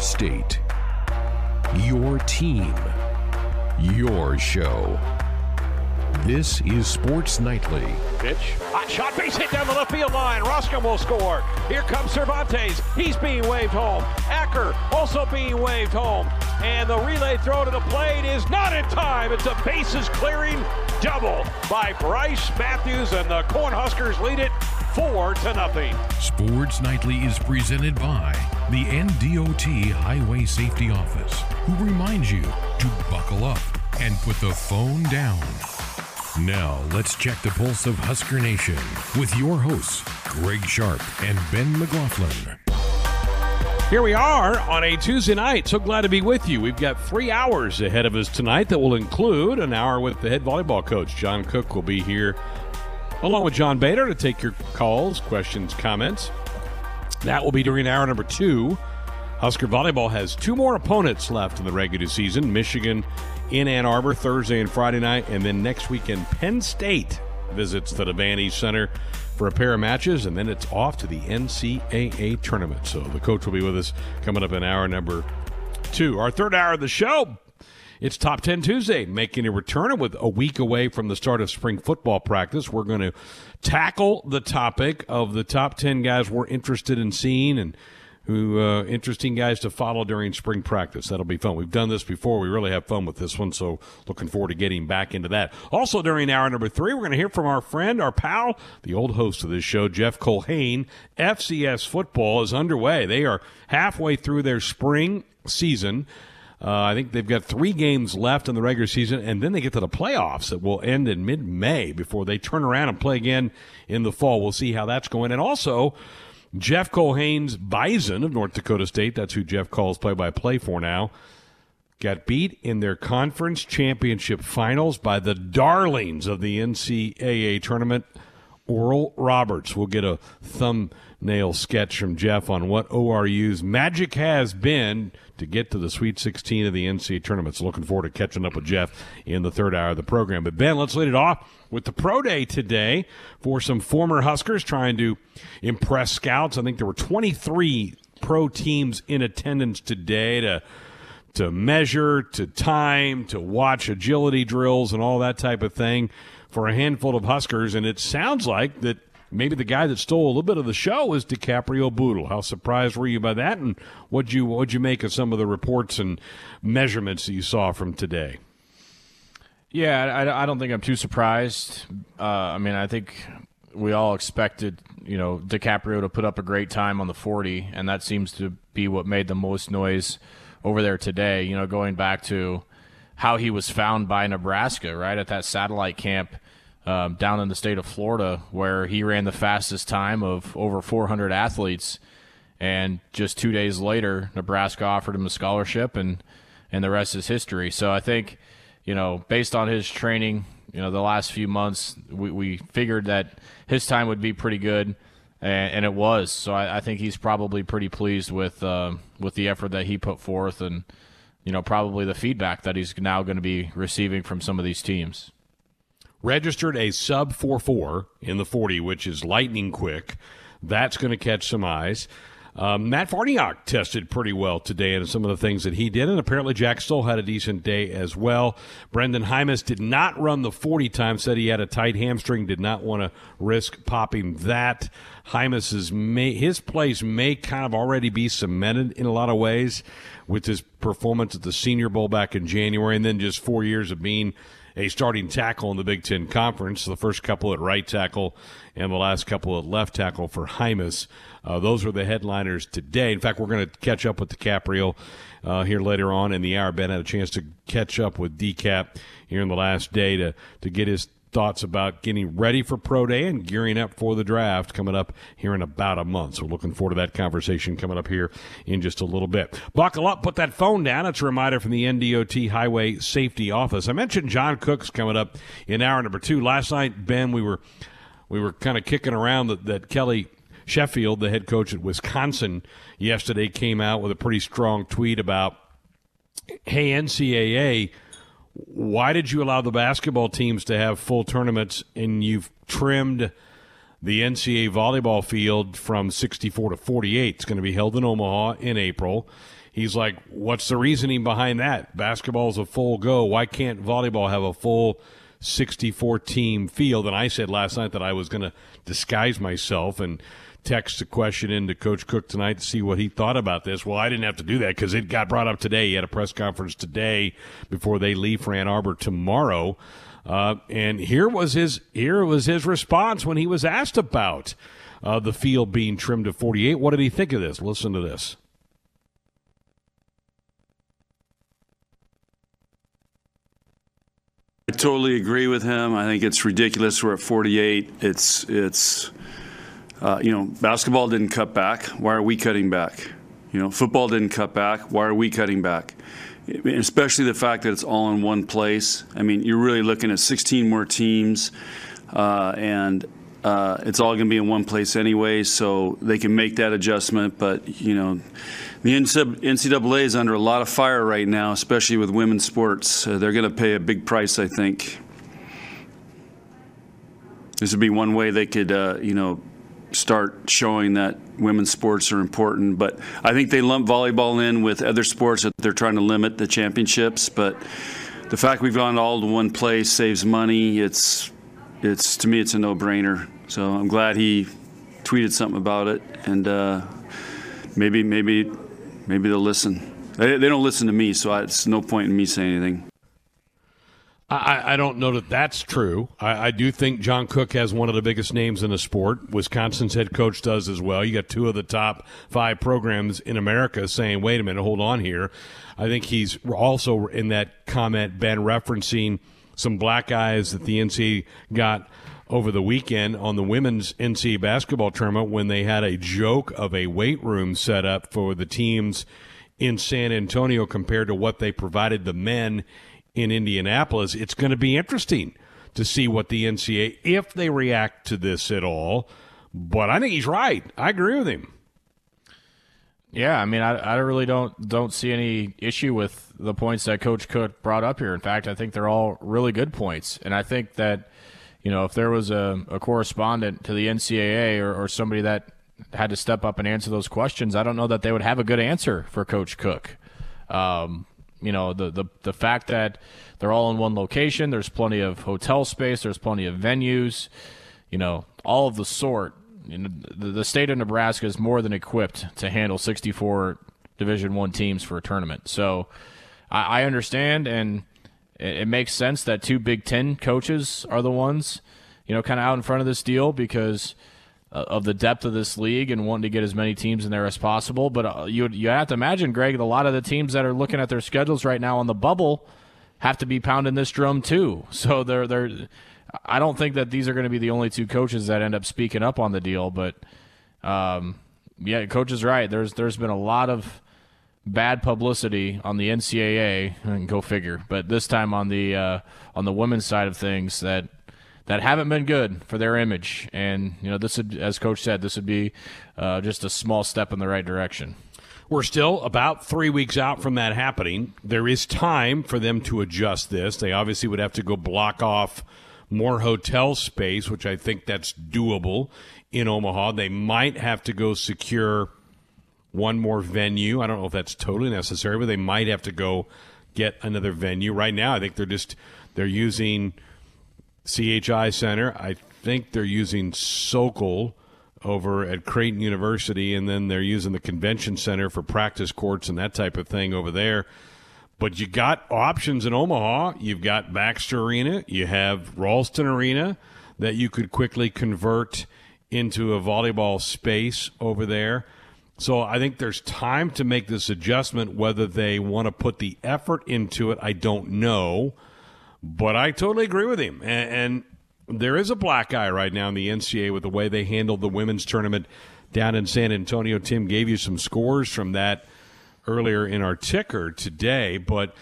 state, your team, your show. This is Sports Nightly. Pitch. Hot shot, base hit down the left field line. Roscom will score. Here comes Cervantes. He's being waved home. Acker also being waved home. And the relay throw to the plate is not in time. It's a bases clearing double by Bryce Matthews, and the Cornhuskers lead it four to nothing. Sports Nightly is presented by the NDOT Highway Safety Office, who reminds you to buckle up and put the phone down. Now, let's check the pulse of Husker Nation with your hosts, Greg Sharp and Ben McLaughlin. Here we are on a Tuesday night. So glad to be with you. We've got three hours ahead of us tonight that will include an hour with the head volleyball coach. John Cook will be here along with John Baylor to take your calls, questions, comments. That will be during hour number two. Husker Volleyball has two more opponents left in the regular season Michigan in Ann Arbor Thursday and Friday night, and then next weekend, Penn State visits the Devaney Center for a pair of matches, and then it's off to the NCAA tournament. So the coach will be with us coming up in hour number two. Our third hour of the show. It's Top 10 Tuesday, making a return. With a week away from the start of spring football practice, we're going to tackle the topic of the top 10 guys we're interested in seeing and who uh, interesting guys to follow during spring practice. That'll be fun. We've done this before. We really have fun with this one, so looking forward to getting back into that. Also, during hour number three, we're going to hear from our friend, our pal, the old host of this show, Jeff Culhane. FCS football is underway. They are halfway through their spring season. Uh, I think they've got three games left in the regular season, and then they get to the playoffs that will end in mid May before they turn around and play again in the fall. We'll see how that's going. And also, Jeff Culhane's Bison of North Dakota State, that's who Jeff calls play by play for now, got beat in their conference championship finals by the darlings of the NCAA tournament. Oral Roberts. We'll get a thumbnail sketch from Jeff on what ORU's magic has been to get to the Sweet 16 of the NCAA tournament. Looking forward to catching up with Jeff in the third hour of the program. But Ben, let's lead it off with the pro day today for some former Huskers trying to impress scouts. I think there were 23 pro teams in attendance today to to measure, to time, to watch agility drills and all that type of thing for a handful of Huskers, and it sounds like that maybe the guy that stole a little bit of the show is DiCaprio Bootle. How surprised were you by that, and what'd you what'd you make of some of the reports and measurements that you saw from today? Yeah, I, I don't think I'm too surprised. Uh, I mean, I think we all expected, you know, DiCaprio to put up a great time on the 40, and that seems to be what made the most noise over there today. You know, going back to how he was found by Nebraska, right at that satellite camp um, down in the state of Florida, where he ran the fastest time of over 400 athletes. And just two days later, Nebraska offered him a scholarship, and and the rest is history. So I think, you know, based on his training, you know, the last few months, we, we figured that his time would be pretty good, and, and it was. So I, I, think he's probably pretty pleased with uh, with the effort that he put forth, and you know, probably the feedback that he's now going to be receiving from some of these teams. Registered a sub 4 4 in the 40, which is lightning quick. That's going to catch some eyes. Um, Matt Farniok tested pretty well today in some of the things that he did, and apparently Jack Stoll had a decent day as well. Brendan Jaimes did not run the 40 time, said he had a tight hamstring, did not want to risk popping that. Jaimes's may, his place may kind of already be cemented in a lot of ways with his performance at the Senior Bowl back in January, and then just four years of being a starting tackle in the Big Ten Conference. The first couple at right tackle and the last couple at left tackle for Jaimes. Uh, those were the headliners today. In fact, we're going to catch up with DiCaprio uh, here later on in the hour. Ben had a chance to catch up with DCAP here in the last day to, to get his thoughts about getting ready for Pro Day and gearing up for the draft coming up here in about a month. So looking forward to that conversation coming up here in just a little bit. Buckle up, put that phone down. It's a reminder from the NDOT Highway Safety Office. I mentioned John Cook's coming up in hour number two. Last night, Ben, we were we were kind of kicking around that, that Kelly Sheffield, the head coach at Wisconsin, yesterday came out with a pretty strong tweet about, hey, NCAA – why did you allow the basketball teams to have full tournaments and you've trimmed the NCAA volleyball field from 64 to 48. It's going to be held in Omaha in April. He's like, what's the reasoning behind that? Basketball's a full go. Why can't volleyball have a full 64 team field? And I said last night that I was going to disguise myself and text a question into Coach Cook tonight to see what he thought about this. Well, I didn't have to do that because it got brought up today. He had a press conference today before they leave for Ann Arbor tomorrow. Uh, and here was his here was his response when he was asked about uh, the field being trimmed to 48. What did he think of this? Listen to this. I totally agree with him. I think it's ridiculous. We're at 48. It's it's uh, you know basketball didn't cut back. Why are we cutting back? You know football didn't cut back. Why are we cutting back? especially the fact that it's all in one place. I mean, you're really looking at 16 more teams, uh, and uh, it's all going to be in one place anyway, so they can make that adjustment. But you know, the NCAA is under a lot of fire right now, especially with women's sports. Uh, they're going to pay a big price, I think. This would be one way they could, uh, you know, start showing that women's sports are important. But I think they lump volleyball in with other sports that they're trying to limit the championships. But the fact we've gone all to one place saves money. It's it's to me it's a no-brainer. So I'm glad he tweeted something about it, and uh, maybe maybe maybe they'll listen. They, they don't listen to me, so I, it's no point in me saying anything. I, I don't know that that's true. I, I, do think John Cook has one of the biggest names in the sport. Wisconsin's head coach does as well. You got two of the top five programs in America saying, wait a minute, hold on here. I think he's also in that comment, Ben, referencing some black eyes that the NC got over the weekend on the women's NC basketball tournament when they had a joke of a weight room set up for the teams in San Antonio compared to what they provided the men in Indianapolis. It's going to be interesting to see what the NCAA, if they react to this at all. But I think he's right. I agree with him. Yeah, I mean, I, I really don't don't see any issue with the points that Coach Cook brought up here. In fact, I think they're all really good points, and I think that you know if there was a, a correspondent to the NCAA or, or somebody that had to step up and answer those questions, I don't know that they would have a good answer for Coach Cook. Um, you know the, the the fact that they're all in one location there's plenty of hotel space there's plenty of venues you know all of the sort. You know, the, the state of nebraska is more than equipped to handle 64 division one teams for a tournament. So I, I understand and it, it makes sense that two big ten coaches are the ones you know kind of out in front of this deal because uh, of the depth of this league and wanting to get as many teams in there as possible. But uh, you you have to imagine, Greg, a lot of the teams that are looking at their schedules right now on the bubble have to be pounding this drum too. So they're they're. I don't think that these are going to be the only two coaches that end up speaking up on the deal, but um, yeah, coach is right. There's there's been a lot of bad publicity on the NCAA, and go figure. But this time on the uh, on the women's side of things, that that haven't been good for their image. And you know, this would, as Coach said, this would be uh, just a small step in the right direction. We're still about three weeks out from that happening. There is time for them to adjust this. They obviously would have to go block off more hotel space, which I think that's doable in Omaha. They might have to go secure one more venue. I don't know if that's totally necessary, but they might have to go get another venue. Right now, I think they're just they're using CHI Center. I think they're using Sokol over at Creighton University, and then they're using the convention center for practice courts and that type of thing over there. But you got options in Omaha. You've got Baxter Arena. You have Ralston Arena that you could quickly convert into a volleyball space over there. So I think there's time to make this adjustment. Whether they want to put the effort into it, I don't know. But I totally agree with him. And, and there is a black eye right now in the NCAA with the way they handled the women's tournament down in San Antonio. Tim gave you some scores from that earlier in our ticker today, but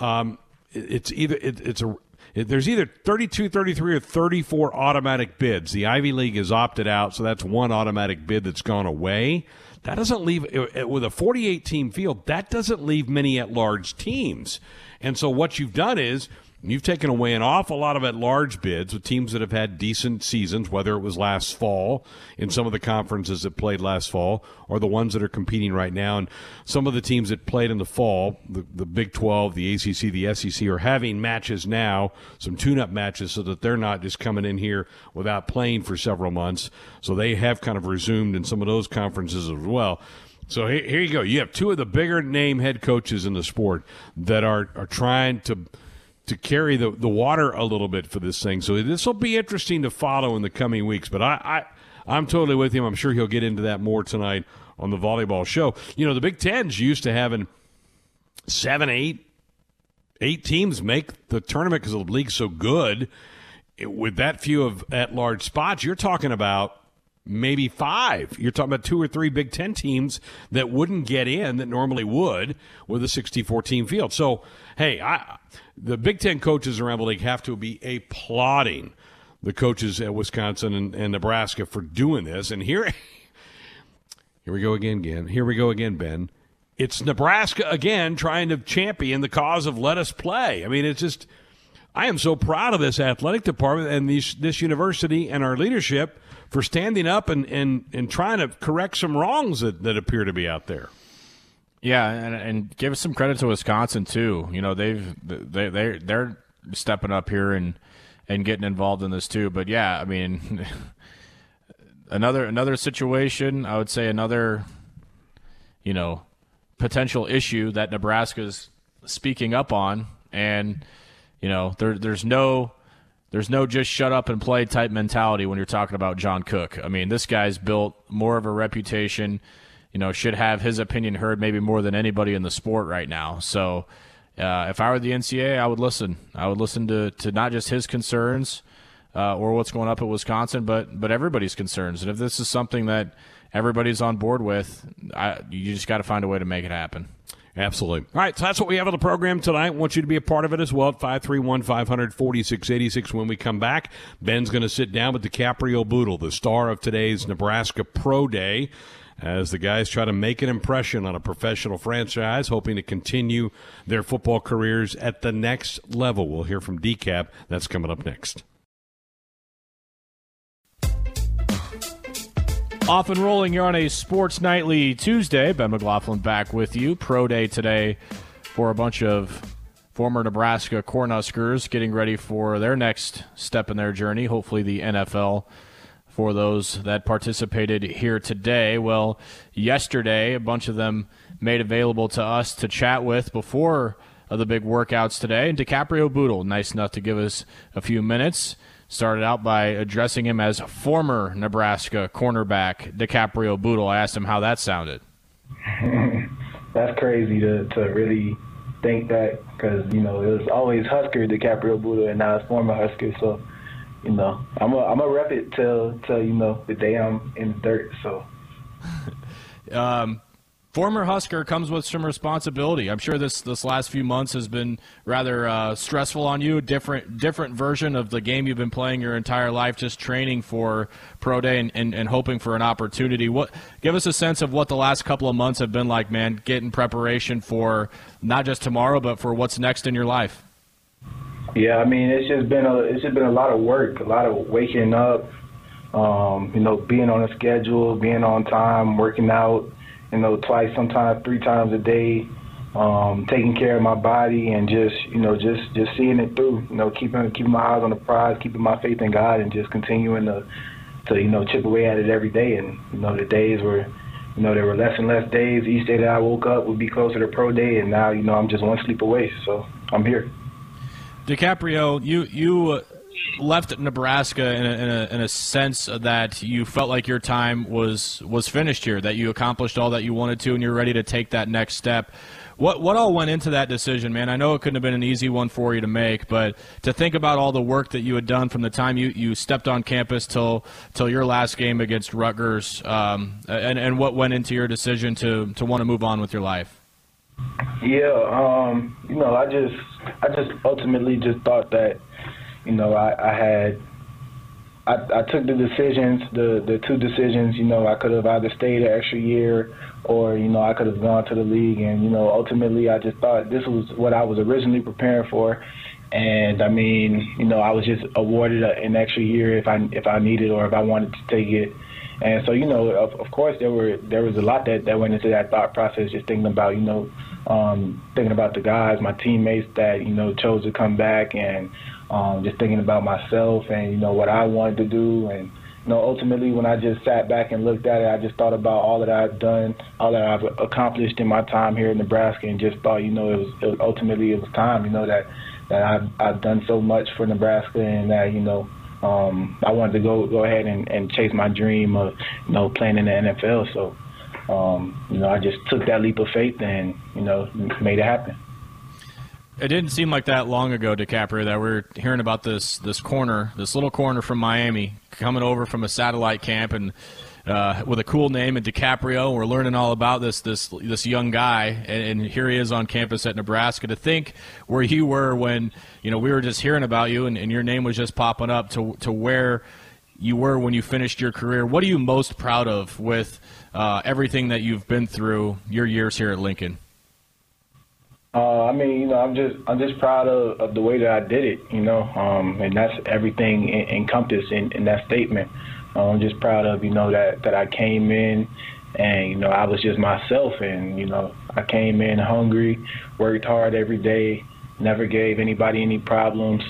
um, it's either it, it's a there's either 32, 33, or 34 automatic bids. The Ivy League has opted out, so that's one automatic bid that's gone away. That doesn't leave with a 48 team field. That doesn't leave many at large teams. And so what you've done is You've taken away an awful lot of at large bids with teams that have had decent seasons, whether it was last fall in some of the conferences that played last fall or the ones that are competing right now. And some of the teams that played in the fall, the, the Big 12, the ACC, the SEC, are having matches now, some tune up matches, so that they're not just coming in here without playing for several months. So they have kind of resumed in some of those conferences as well. So here, here you go. You have two of the bigger name head coaches in the sport that are, are trying to to carry the, the water a little bit for this thing. So this will be interesting to follow in the coming weeks. But I, I I'm totally with him. I'm sure he'll get into that more tonight on the volleyball show. You know, the Big Ten's used to having seven, eight, eight teams make the tournament because the league's so good. It, with that few of at large spots, you're talking about maybe five. You're talking about two or three Big Ten teams that wouldn't get in that normally would with a 64 team field. So, hey, I, the Big Ten coaches around the league have to be applauding the coaches at Wisconsin and, and Nebraska for doing this. And here, here we go again, again. Here we go again, Ben. It's Nebraska again trying to champion the cause of let us play. I mean, it's just. I am so proud of this athletic department and these, this university and our leadership for standing up and, and, and trying to correct some wrongs that, that appear to be out there. Yeah, and, and give some credit to Wisconsin too. You know, they've they they they're stepping up here and and getting involved in this too. But yeah, I mean, another another situation. I would say another, you know, potential issue that Nebraska's speaking up on, and you know, there there's no there's no just shut up and play type mentality when you're talking about John Cook. I mean, this guy's built more of a reputation you know, should have his opinion heard maybe more than anybody in the sport right now. So, uh, if I were the NCAA, I would listen. I would listen to, to not just his concerns uh, or what's going up at Wisconsin, but but everybody's concerns. And if this is something that everybody's on board with, I, you just got to find a way to make it happen. Absolutely. All right, so that's what we have on the program tonight. I want you to be a part of it as well at 531 500 4686. When we come back, Ben's going to sit down with DiCaprio Bootle, the star of today's Nebraska Pro Day as the guys try to make an impression on a professional franchise, hoping to continue their football careers at the next level. We'll hear from DCAP. That's coming up next. Off and rolling here on a Sports Nightly Tuesday. Ben McLaughlin back with you. Pro Day today for a bunch of former Nebraska Cornhuskers getting ready for their next step in their journey, hopefully the NFL for those that participated here today. Well, yesterday, a bunch of them made available to us to chat with before uh, the big workouts today. And DiCaprio Bootle, nice enough to give us a few minutes. Started out by addressing him as former Nebraska cornerback DiCaprio Bootle. I asked him how that sounded. That's crazy to, to really think that because, you know, it was always Husker DiCaprio Bootle and now it's former Husker. So you know, I'm a I'm a rep it till till you know the day I'm in the dirt. So. um, former Husker comes with some responsibility. I'm sure this this last few months has been rather uh, stressful on you. Different different version of the game you've been playing your entire life, just training for pro day and, and, and hoping for an opportunity. What give us a sense of what the last couple of months have been like, man. Getting preparation for not just tomorrow, but for what's next in your life. Yeah, I mean, it's just been a it's just been a lot of work, a lot of waking up, um, you know, being on a schedule, being on time, working out, you know, twice, sometimes three times a day, um, taking care of my body, and just you know, just just seeing it through. You know, keeping keeping my eyes on the prize, keeping my faith in God, and just continuing to to you know chip away at it every day. And you know, the days were. You know, there were less and less days. Each day that I woke up would be closer to pro day, and now, you know, I'm just one sleep away. So I'm here. DiCaprio, you you uh, left Nebraska in a, in a, in a sense that you felt like your time was was finished here, that you accomplished all that you wanted to, and you're ready to take that next step. What what all went into that decision, man? I know it couldn't have been an easy one for you to make, but to think about all the work that you had done from the time you, you stepped on campus till till your last game against Rutgers, um, and and what went into your decision to to want to move on with your life. Yeah, um, you know, I just I just ultimately just thought that, you know, I, I had I, I took the decisions, the the two decisions, you know, I could have either stayed an extra year or, you know, I could have gone to the league and, you know, ultimately I just thought this was what I was originally preparing for and I mean, you know, I was just awarded a, an extra year if I if I needed or if I wanted to take it. And so, you know, of, of course, there were there was a lot that, that went into that thought process. Just thinking about, you know, um, thinking about the guys, my teammates that you know chose to come back, and um, just thinking about myself and you know what I wanted to do, and you know, ultimately when I just sat back and looked at it, I just thought about all that I've done, all that I've accomplished in my time here in Nebraska, and just thought, you know, it was, it was ultimately it was time, you know, that that I've I've done so much for Nebraska, and that you know um, I wanted to go go ahead and, and chase my dream of you know playing in the NFL. So um, you know I just took that leap of faith and you know made it happen. It didn't seem like that long ago, DiCaprio, that we are hearing about this this corner, this little corner from Miami, coming over from a satellite camp and uh, with a cool name and DiCaprio. We're learning all about this this this young guy, and, and, here he is on campus at Nebraska. To think where you were when you know we were just hearing about you, and, and your name was just popping up to to where you were when you finished your career. What are you most proud of with uh, everything that you've been through your years here at Lincoln? Uh, I mean, you know, I'm just I'm just proud of, of the way that I did it, you know, um, and that's everything encompassed in, in that statement. I'm just proud of you know that that I came in and you know I was just myself and you know I came in hungry, worked hard every day, never gave anybody any problems.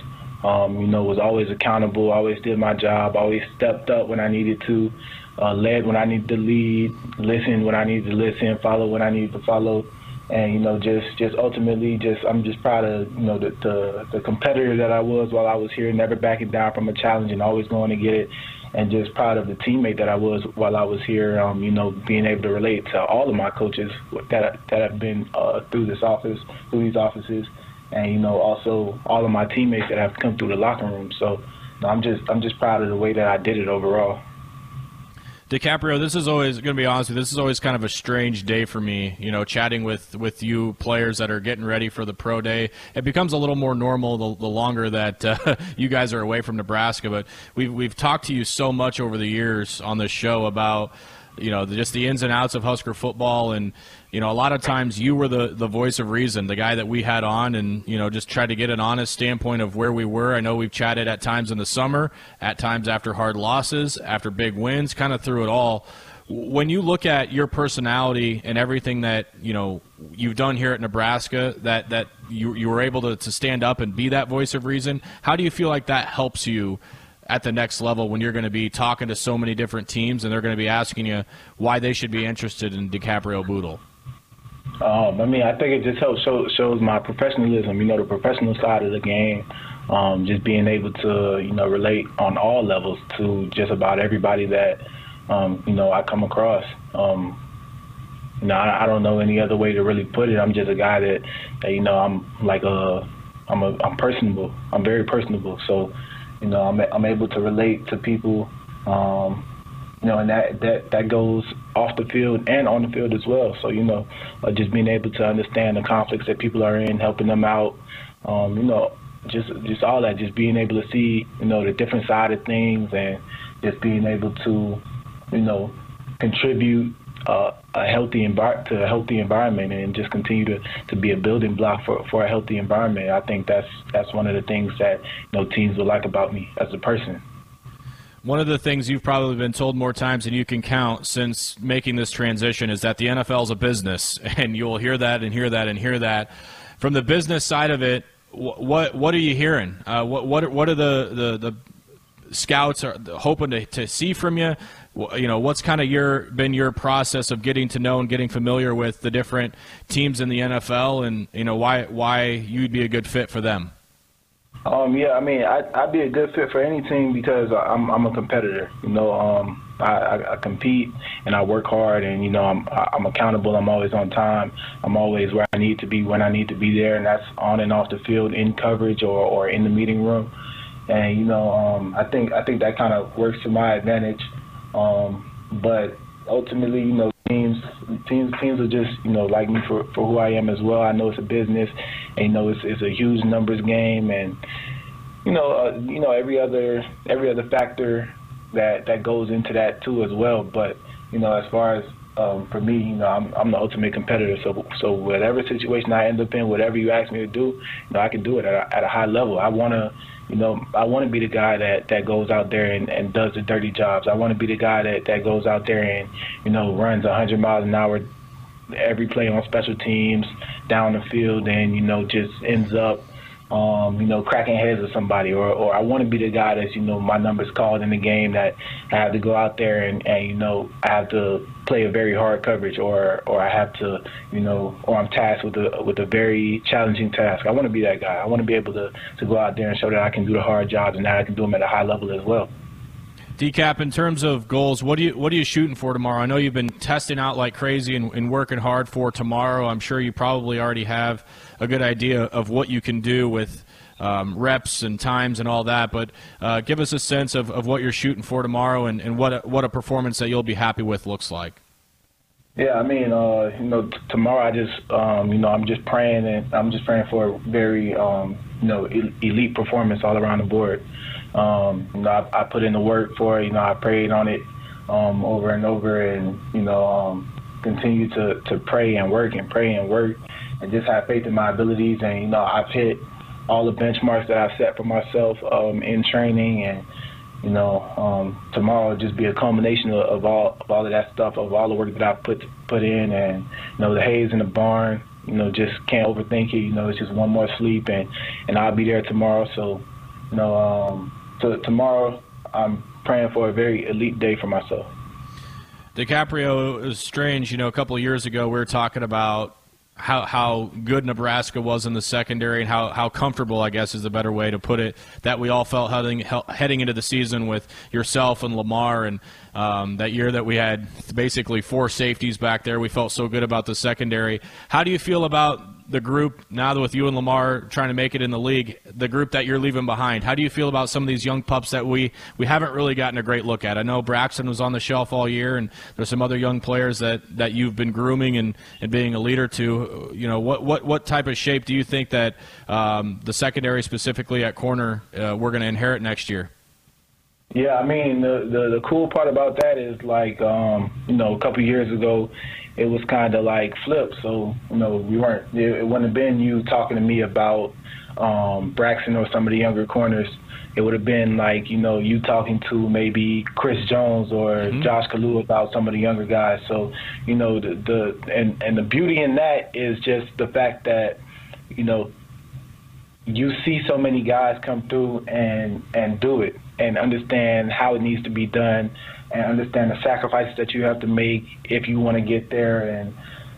Um, you know, was always accountable, always did my job, always stepped up when I needed to, uh, led when I needed to lead, listened when I needed to listen, follow when I needed to follow, and you know, just just ultimately, just I'm just proud of you know the the, the competitor that I was while I was here, never backing down from a challenge and always going to get it and just proud of the teammate that I was while I was here. Um, you know, being able to relate to all of my coaches that that have been uh, through this office, through these offices, and you know, also all of my teammates that have come through the locker room. So, I'm just I'm just proud of the way that I did it overall. DiCaprio, this is always going to be honest with you. This is always kind of a strange day for me. You know, chatting with with you players that are getting ready for the pro day. It becomes a little more normal the, the longer that uh, you guys are away from Nebraska. But we've we've talked to you so much over the years on this show about you know just the ins and outs of Husker football. And you know a lot of times you were the the voice of reason the guy that we had on and you know just tried to get an honest standpoint of where we were. I know we've chatted at times in the summer at times after hard losses after big wins kind of through it all. When you look at your personality and everything that you know you've done here at Nebraska that that you you were able to, to stand up and be that voice of reason how do you feel like that helps you at the next level when you're going to be talking to so many different teams and they're going to be asking you why they should be interested in DiCaprio Bootle? Um, I mean, I think it just helps show, shows my professionalism. You know, the professional side of the game. Um, just being able to, you know, relate on all levels to just about everybody that, um, you know, I come across. Um, you know, I, I don't know any other way to really put it. I'm just a guy that, that you know, I'm like a, I'm a, I'm personable. I'm very personable. So, you know, I'm I'm able to relate to people. Um, you know, and that that that goes off the field and on the field as well. So you know, uh, just being able to understand the conflicts that people are in, helping them out. Um, you know, just just all that, just being able to see you know the different side of things, and just being able to you know contribute uh, a healthy to a healthy environment and just continue to, to be a building block for, for a healthy environment. I think that's that's one of the things that you know teams will like about me as a person. One of the things you've probably been told more times than you can count since making this transition is that the NFL is a business, and you'll hear that and hear that and hear that. From the business side of it, what what are you hearing? Uh, what what what are the, the, the scouts are hoping to, to see from you? You know what's kind of your been your process of getting to know and getting familiar with the different teams in the NFL and you know why why you'd be a good fit for them? Um yeah I mean I I'd be a good fit for any team because I'm I'm a competitor you know um I, I, compete and I work hard and you know I'm I'm accountable I'm always on time I'm always where I need to be when I need to be there and that's on and off the field in coverage or or in the meeting room. And you know um I think I think that kind of works to my advantage um, but ultimately, you know, teams teams teams are just you know like me for for who I am as well. I know it's a business, and you know it's it's a huge numbers game, and you know uh, you know every other every other factor that that goes into that too as well. But you know as far as um, for me, you know, I'm, I'm the ultimate competitor. So, so whatever situation I end up in, whatever you ask me to do, you know, I can do it at a, at a high level. I want to, you know, I want to be the guy that, that goes out there and, and does the dirty jobs. I want to be the guy that, that goes out there and, you know, runs 100 miles an hour every play on special teams down the field and, you know, just ends up – um, you know, cracking heads with somebody, or, or I want to be the guy that's, you know, my number's called in the game that I have to go out there and, and you know, I have to play a very hard coverage, or or I have to, you know, or I'm tasked with a with a very challenging task. I want to be that guy. I want to be able to to go out there and show that I can do the hard jobs and that I can do them at a high level as well. Decap, in terms of goals, what do you what are you shooting for tomorrow? I know you've been testing out like crazy and, and, working hard for tomorrow. I'm sure you probably already have a good idea of what you can do with um, reps and times and all that. But uh, give us a sense of, of what you're shooting for tomorrow and, and what a, what a performance that you'll be happy with looks like. Yeah, I mean, uh, you know, t- tomorrow I just, um, you know, I'm just praying and I'm just praying for a very, um, you know, elite performance all around the board. Um, you know, I, I put in the work for it. You know, I prayed on it um, over and over, and you know, um, continue to to pray and work and pray and work, and just have faith in my abilities. And you know, I've hit all the benchmarks that I've set for myself um, in training, and you know, um, tomorrow will just be a culmination of, of all of all of that stuff, of all the work that I've put put in, and you know, the hay's in the barn. You know, just can't overthink it. You know, it's just one more sleep, and and I'll be there tomorrow. So, you know, um, so tomorrow I'm praying for a very elite day for myself. DiCaprio is strange. You know, a couple years ago, we were talking about how how good Nebraska was in the secondary and how, how comfortable, I guess, is a better way to put it, that we all felt heading heading into the season with yourself and Lamar and um, that year that we had basically four safeties back there. We felt so good about the secondary. How do you feel about the group now with you and Lamar trying to make it in the league, the group that you're leaving behind. How do you feel about some of these young pups that we we haven't really gotten a great look at? I know Braxton was on the shelf all year, and there's some other young players that, that you've been grooming and, and being a leader to. You know, what what what type of shape do you think that um, the secondary, specifically at corner, uh, we're going to inherit next year? Yeah, I mean the, the the cool part about that is like um, you know a couple years ago it was kind of like flipped. So you know, we weren't. It wouldn't have been you talking to me about um, Braxton or some of the younger corners. It would have been like you know you talking to maybe Chris Jones or mm-hmm. Josh Kalu about some of the younger guys. So you know the the and and the beauty in that is just the fact that you know you see so many guys come through and and do it and understand how it needs to be done and understand the sacrifices that you have to make if you want to get there. And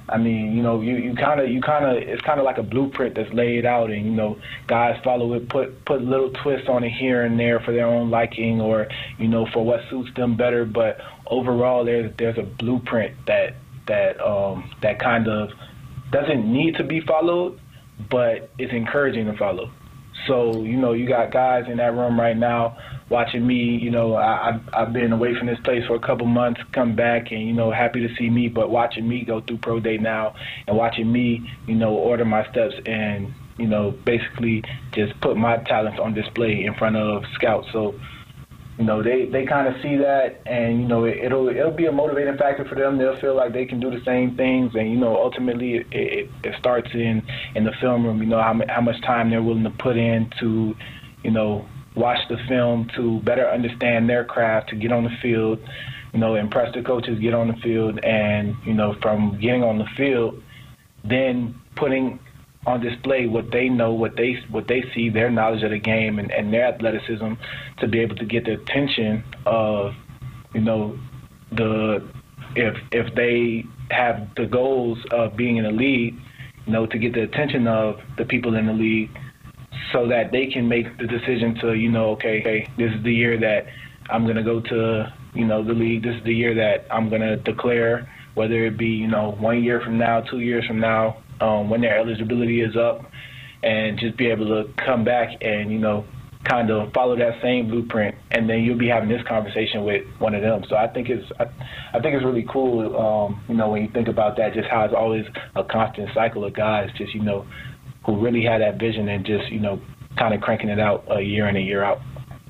I mean, you know, you you kind of you kind of it's kind of like a blueprint that's laid out, and you know, guys follow it, put put little twists on it here and there for their own liking, or you know, for what suits them better. But overall, there's there's a blueprint that that um, that kind of doesn't need to be followed, but it's encouraging to follow. So you know, you got guys in that room right now watching me, you know, I, I've, been away from this place for a couple months, come back, and you know, happy to see me. But watching me go through pro day now, and watching me, you know, order my steps and you know, basically just put my talents on display in front of scouts. So, you know, they they kind of see that, and you know, it, it'll it'll be a motivating factor for them. They'll feel like they can do the same things, and you know, ultimately, it, it, it starts in in the film room. You know, how how much time they're willing to put in to, you know, watch the film to better understand their craft, to get on the field, you know, impress the coaches, get on the field, and you know, from getting on the field, then putting on display what they know, what they what they see, their knowledge of the game, and, and their athleticism, to be able to get the attention of, you know, the if if they have the goals of being in the league, you know, to get the attention of the people in the league so that they can make the decision to, you know, okay, okay, this is the year that I'm going to go to, you know, the league. This is the year that I'm going to declare, whether it be, you know, one year from now, two years from now, um, when their eligibility is up, and just be able to come back and, you know, kind of follow that same blueprint, and then you'll be having this conversation with one of them. So I think it's I, I think it's really cool, um, you know, when you think about that, just how it's always a constant cycle of guys, just you know, who really had that vision and just you know kind of cranking it out a year in a year out.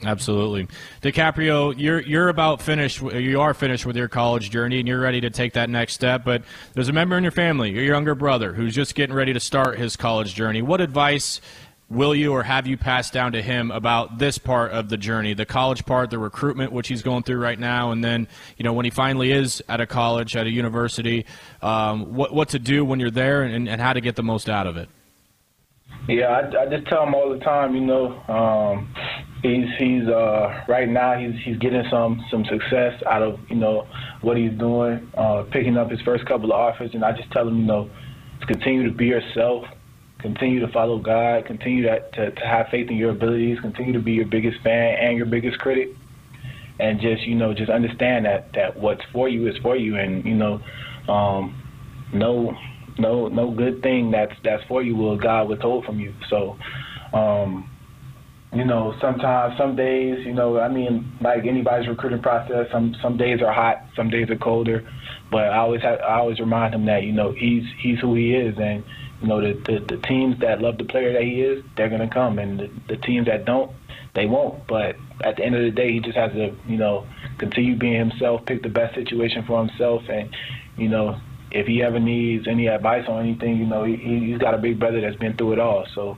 Absolutely, DiCaprio. You're you're about finished. You are finished with your college journey, and you're ready to take that next step. But there's a member in your family, your younger brother, who's just getting ready to start his college journey. What advice will you or have you passed down to him about this part of the journey, the college part, the recruitment, which he's going through right now, and then you know when he finally is at a college, at a university, um, what what to do when you're there, and, and how to get the most out of it. Yeah, I, I just tell him all the time. You know, um, he's he's uh, right now he's he's getting some some success out of you know what he's doing, uh, picking up his first couple of offers, and I just tell him you know continue to be yourself, continue to follow God, continue to, to to have faith in your abilities, continue to be your biggest fan and your biggest critic, and just you know just understand that that what's for you is for you, and you know um, no no no good thing that's that's for you will God withhold from you. So, um, you know, sometimes some days, you know, I mean, like anybody's recruiting process, some some days are hot, some days are colder. But I always have, I always remind him that you know he's he's who he is, and you know the the, the teams that love the player that he is, they're gonna come, and the, the teams that don't, they won't. But at the end of the day, he just has to you know continue being himself, pick the best situation for himself, and you know if he ever needs any advice on anything, you know, he, he's got a big brother that's been through it all. So,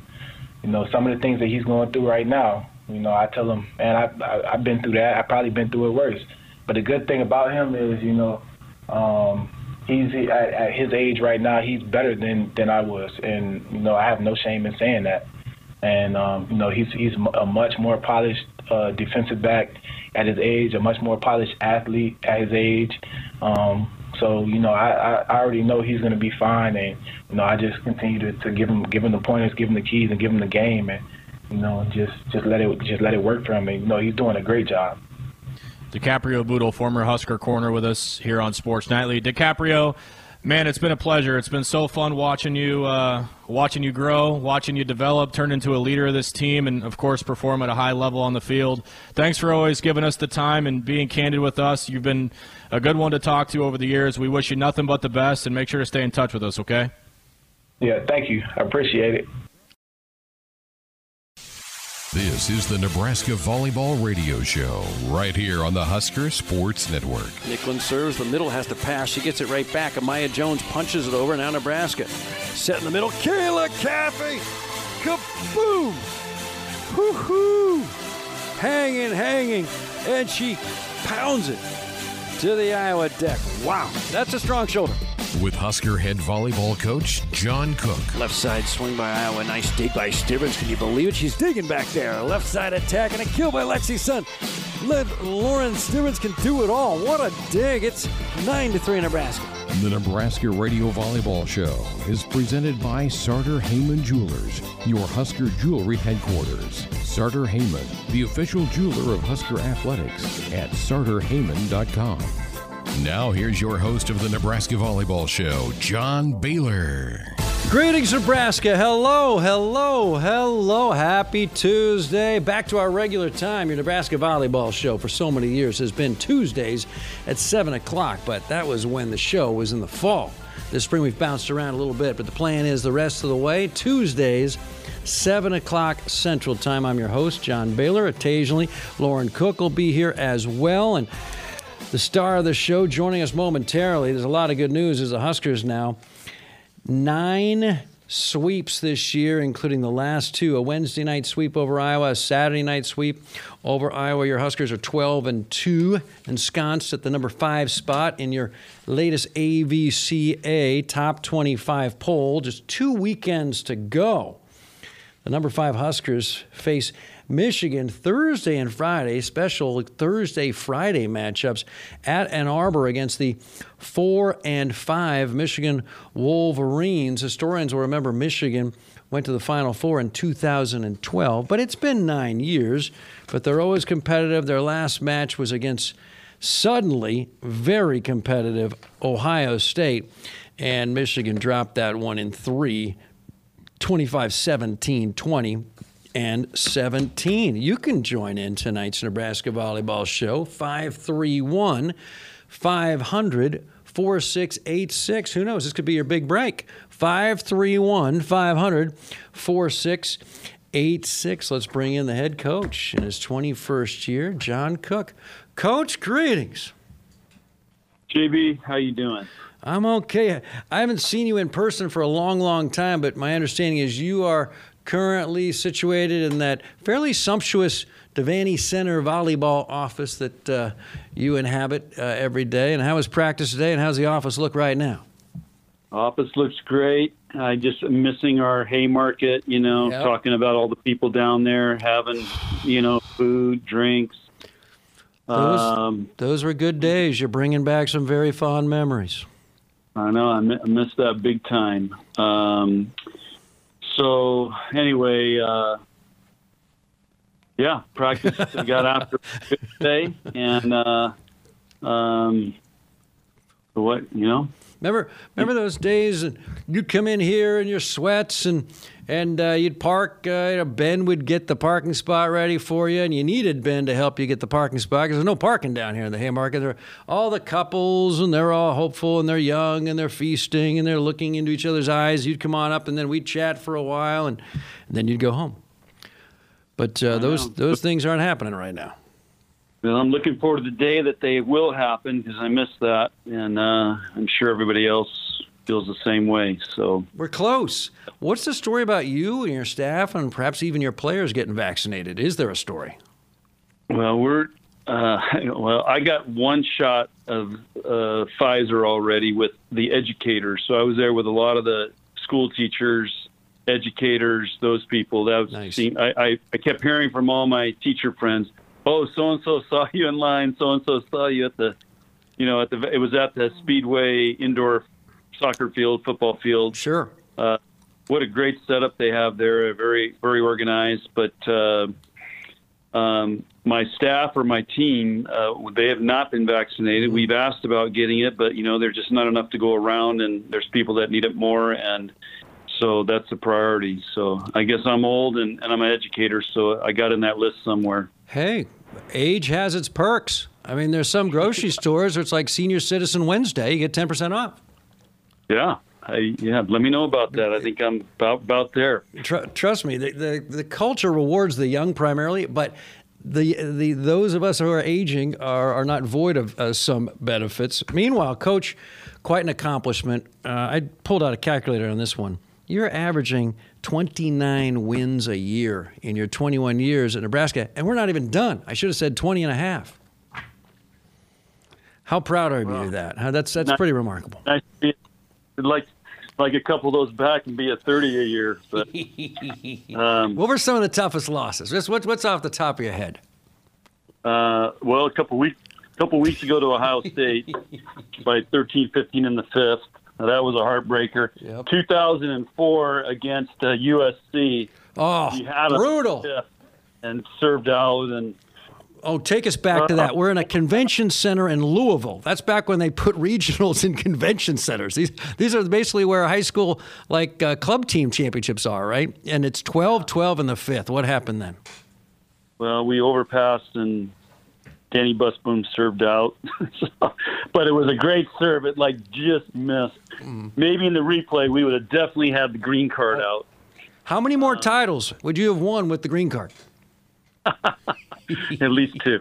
you know, some of the things that he's going through right now, you know, I tell him, man, I, I, I've been through that. I've probably been through it worse. But the good thing about him is, you know, um, he's at, at his age right now. He's better than than I was, and you know, I have no shame in saying that. And um, you know, he's he's a much more polished uh, defensive back at his age, a much more polished athlete at his age. Um, so you know, I, I already know he's going to be fine, and you know, I just continue to, to give him give him the pointers, give him the keys, and give him the game, and you know, just just let it just let it work for him. And you know, he's doing a great job. DiCaprio Bootle, former Husker corner, with us here on Sports Nightly. DiCaprio, man, it's been a pleasure. It's been so fun watching you, uh, watching you grow, watching you develop, turn into a leader of this team, and of course perform at a high level on the field. Thanks for always giving us the time and being candid with us. You've been a good one to talk to over the years. We wish you nothing but the best, and make sure to stay in touch with us. Okay? Yeah, thank you. I appreciate it. This is the Nebraska Volleyball Radio Show, right here on the Husker Sports Network. Nicklin serves, the middle has to pass. She gets it right back. Amaya Jones punches it over. Now Nebraska. Set in the middle. Kayla Caffey. Kaboom! Hoo-hoo! Hanging, hanging. And she pounds it to the Iowa deck. Wow, that's a strong shoulder. With Husker head volleyball coach John Cook. Left side swing by Iowa. Nice dig by Stivrins. Can you believe it? She's digging back there. Left side attack and a kill by Lexi Sun. Let Lauren Stivrins can do it all. What a dig. It's 9 to 3 Nebraska. The Nebraska Radio Volleyball Show is presented by Sartor Hamann Jewelers, your Husker jewelry headquarters. Sartor Hamann, the official jeweler of Husker Athletics at sartorhamann.com. Now, here's your host of the Nebraska Volleyball Show, John Baylor. Greetings, Nebraska. Hello, hello, hello. Happy Tuesday. Back to our regular time. Your Nebraska Volleyball Show for so many years has been Tuesdays at 7 o'clock, but that was when the show was in the fall. This spring we've bounced around a little bit, but the plan is the rest of the way Tuesdays, 7 o'clock Central Time. I'm your host, John Baylor. Occasionally, Lauren Cook will be here as well. And the star of the show joining us momentarily. There's a lot of good news as the Huskers now. Nine sweeps this year, including the last two a Wednesday night sweep over Iowa, a Saturday night sweep over Iowa. Your Huskers are 12 and 2, ensconced at the number five spot in your latest AVCA top 25 poll. Just two weekends to go. The number five Huskers face Michigan Thursday and Friday, special Thursday Friday matchups at Ann Arbor against the four and five Michigan Wolverines. Historians will remember Michigan went to the Final Four in 2012, but it's been nine years. But they're always competitive. Their last match was against suddenly very competitive Ohio State, and Michigan dropped that one in three. 25 17 20 and 17. You can join in tonight's Nebraska Volleyball Show, 531 500 4686. Who knows? This could be your big break. 531 500 886. Let's bring in the head coach in his 21st year, John Cook. Coach, greetings. JB, how you doing? I'm okay. I haven't seen you in person for a long, long time, but my understanding is you are currently situated in that fairly sumptuous Devaney Center volleyball office that uh, you inhabit uh, every day. And how is practice today, and how's the office look right now? Office looks great. I just am missing our Haymarket, you know, Yep. talking about all the people down there having, you know, food, drinks. Those- Um, Those were good days. You're bringing back some very fond memories. I know I, mi- I missed that big time. Um, so anyway, uh, yeah, practice I got after a good day, and uh, um, what you know, Remember, remember those days, and you'd come in here in your sweats, and and uh, you'd park. Uh, you know, ben would get the parking spot ready for you, and you needed Ben to help you get the parking spot because there's no parking down here in the Haymarket. There all the couples, and they're all hopeful, and they're young, and they're feasting, and they're looking into each other's eyes. You'd come on up, and then we'd chat for a while, and, and then you'd go home. But uh, those those things aren't happening right now. Well, I'm looking forward to the day that they will happen because I miss that, and uh, I'm sure everybody else feels the same way. So, We're close. What's the story about you and your staff, and perhaps even your players getting vaccinated? Is there a story? well, we're uh, well. I got one shot of uh, Pfizer already with the educators, so I was there with a lot of the school teachers, educators, those people. That was Nice. I, I I kept hearing from all my teacher friends. Oh, so and so saw you in line. So and so saw you at the, you know, at the. It was at the Speedway indoor soccer field, football field. Sure. Uh, what a great setup they have there. Very, very organized. But uh, um, my staff or my team, uh, they have not been vaccinated. We've asked about getting it, but you know, there's just not enough to go around, and there's people that need it more, and so that's a priority. So I guess I'm old and, and I'm an educator, so I got in that list somewhere. Hey, age has its perks. I mean, there's some grocery stores where it's like Senior Citizen Wednesday. You get 10% off. Yeah. I, yeah, let me know about that. I think I'm about about there. Tr- trust me, the, the, the culture rewards the young primarily, but the, the those of us who are aging are, are not void of uh, some benefits. Meanwhile, Coach, quite an accomplishment. Uh, I pulled out a calculator on this one. You're averaging 29 wins a year in your 21 years at Nebraska, and we're not even done. I should have said 20 and a half. How proud are you of that? How- That's that's Not- pretty remarkable. Nice to like like a couple of those back and be at 30 a year, but um, What were some of the toughest losses? Just what, what's off the top of your head? Uh, well, a couple weeks a couple weeks ago to Ohio State by 13, 15 in the fifth. That was a heartbreaker. Yep. 2004 against uh, USC. Oh, We had a brutal. and served out, and Oh, take us back to that. We're in a convention center in Louisville. That's back when they put regionals in convention centers. These these are basically where high school like uh, club team championships are, right? And it's 12-12 in the fifth. What happened then? well, we overpassed and. Dani Busboom served out, So- but it was a great serve. It like just missed. Mm. Maybe in the replay we would have definitely had the green card out. How many more titles would you have won with the green card? at least two.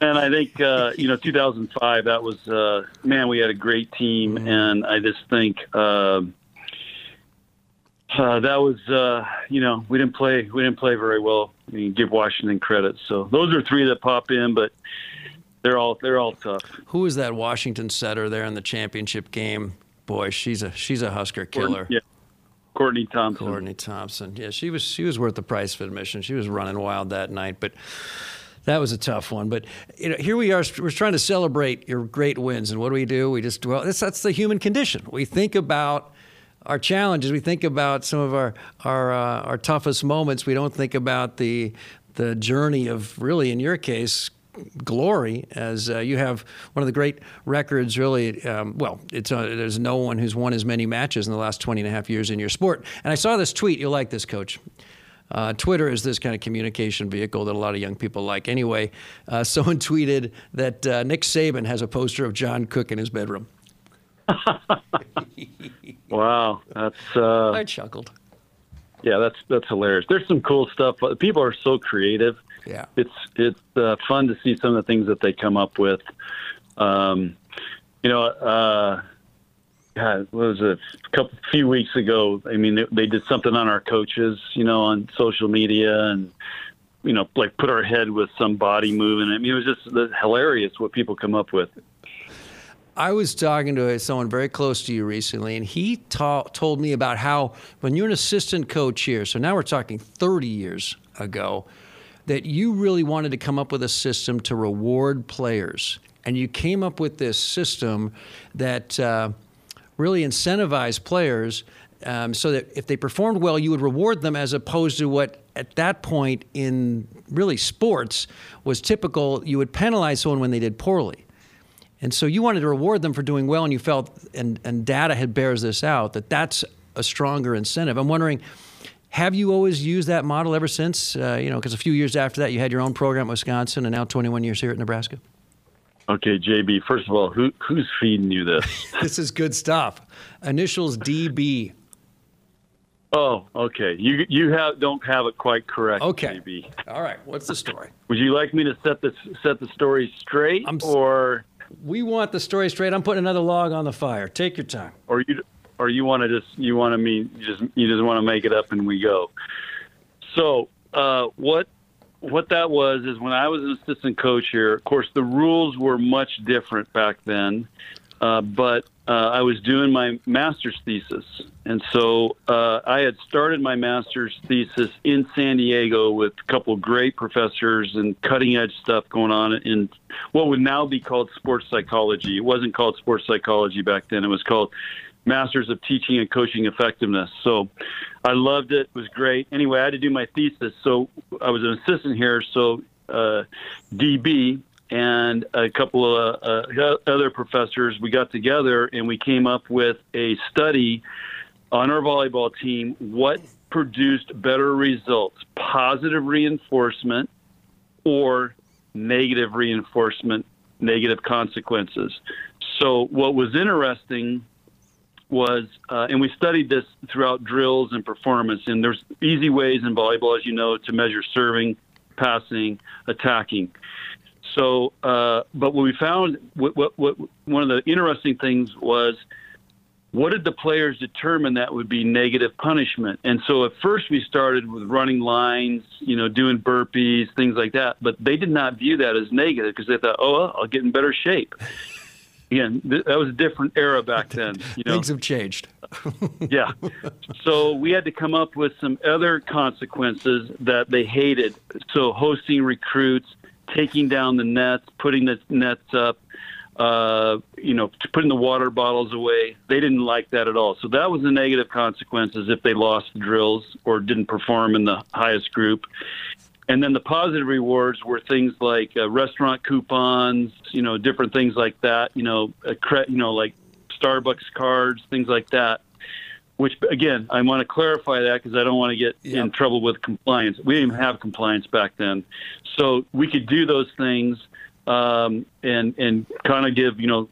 and I think uh, you know 2005. That was uh, man. We had a great team, and I just think uh, that was uh, you know we didn't play we didn't play very well. I mean, give Washington credit. So those are three that pop in, but they're all they're all tough. Who is that Washington setter there in the championship game? Boy, she's a she's a Husker killer. Yeah, Courtney Thompson. Courtney Thompson. Yeah, she was she was worth the price of admission. She was running wild that night, but that was a tough one. But you know, here we are. We're trying to celebrate your great wins, and what do we do? We just well, that's that's the human condition. We think about our challenges. We think about some of our our uh, our toughest moments. We don't think about the the journey of really, in your case, glory as uh, you have one of the great records really um, well it's uh, there's no one who's won as many matches in the last 20 and a half years in your sport and i saw this tweet you'll like this coach uh, Twitter is this kind of communication vehicle that a lot of young people like. Anyway, uh, someone tweeted that uh, Nick Saban has a poster of John Cook in his bedroom. Wow, that's uh, I chuckled. yeah, that's that's hilarious. There's some cool stuff. People are so creative. Yeah. It's it's uh, fun to see some of the things that they come up with. Um, you know, uh, God, what was it? A couple few weeks ago. I mean, they, they did something on our coaches. You know, on social media and you know, like put our head with some body moving. I mean, it was just hilarious what people come up with. I was talking to someone very close to you recently, and he ta- told me about how when you're an assistant coach here, so now we're talking 30 years ago, that you really wanted to come up with a system to reward players. And you came up with this system that uh, really incentivized players um, so that if they performed well, you would reward them as opposed to what at that point in really sports was typical. You would penalize someone when they did poorly. And so you wanted to reward them for doing well, and you felt, and, and data had bears this out, that that's a stronger incentive. I'm wondering, have you always used that model ever since? Uh, you know, because a few years after that, you had your own program at Wisconsin, and now 21 years here at Nebraska. Okay, JB. First of all, who who's feeding you this? this is good stuff. Initials DB. Oh, okay. You you have don't have it quite correct. Okay. JB. All right. What's the story? Would you like me to set the set the story straight, I'm or We want the story straight. I'm putting another log on the fire. Take your time. or you or you want to just you want to me you just you just want to make it up and we go. So uh, what what that was is when I was an assistant coach here. Of course, the rules were much different back then, uh, but uh, I was doing my master's thesis, and so uh, I had started my master's thesis in San Diego with a couple of great professors and cutting edge stuff going on in what would now be called sports psychology. It wasn't called sports psychology back then. It was called Masters of Teaching and Coaching Effectiveness. So I loved it. It was great. Anyway, I had to do my thesis. So I was an assistant here. So uh, DB and a couple of uh, other professors, we got together and we came up with a study on our volleyball team what produced better results positive reinforcement or negative reinforcement, negative consequences. So, what was interesting was, uh, and we studied this throughout drills and performance, and there's easy ways in volleyball, as you know, to measure serving, passing, attacking. So, uh, but what we found, what, what, what, one of the interesting things was, what did the players determine that would be negative punishment? And so at first we started with running lines, you know, doing burpees, things like that. But they did not view that as negative because they thought, oh, well, I'll get in better shape. Again, th- that was a different era back then. You know, Things have changed. yeah. So we had to come up with some other consequences that they hated. So hosting recruits, taking down the nets, putting the nets up, uh, you know, putting the water bottles away. They didn't like that at all. So that was the negative consequences if they lost the drills or didn't perform in the highest group. And then the positive rewards were things like uh, restaurant coupons, you know, different things like that. You know, a cre- you know, like Starbucks cards, things like that. Which again, I want to clarify that because I don't want to get in trouble with compliance. We didn't have compliance back then, so we could do those things um, and and kind of give you know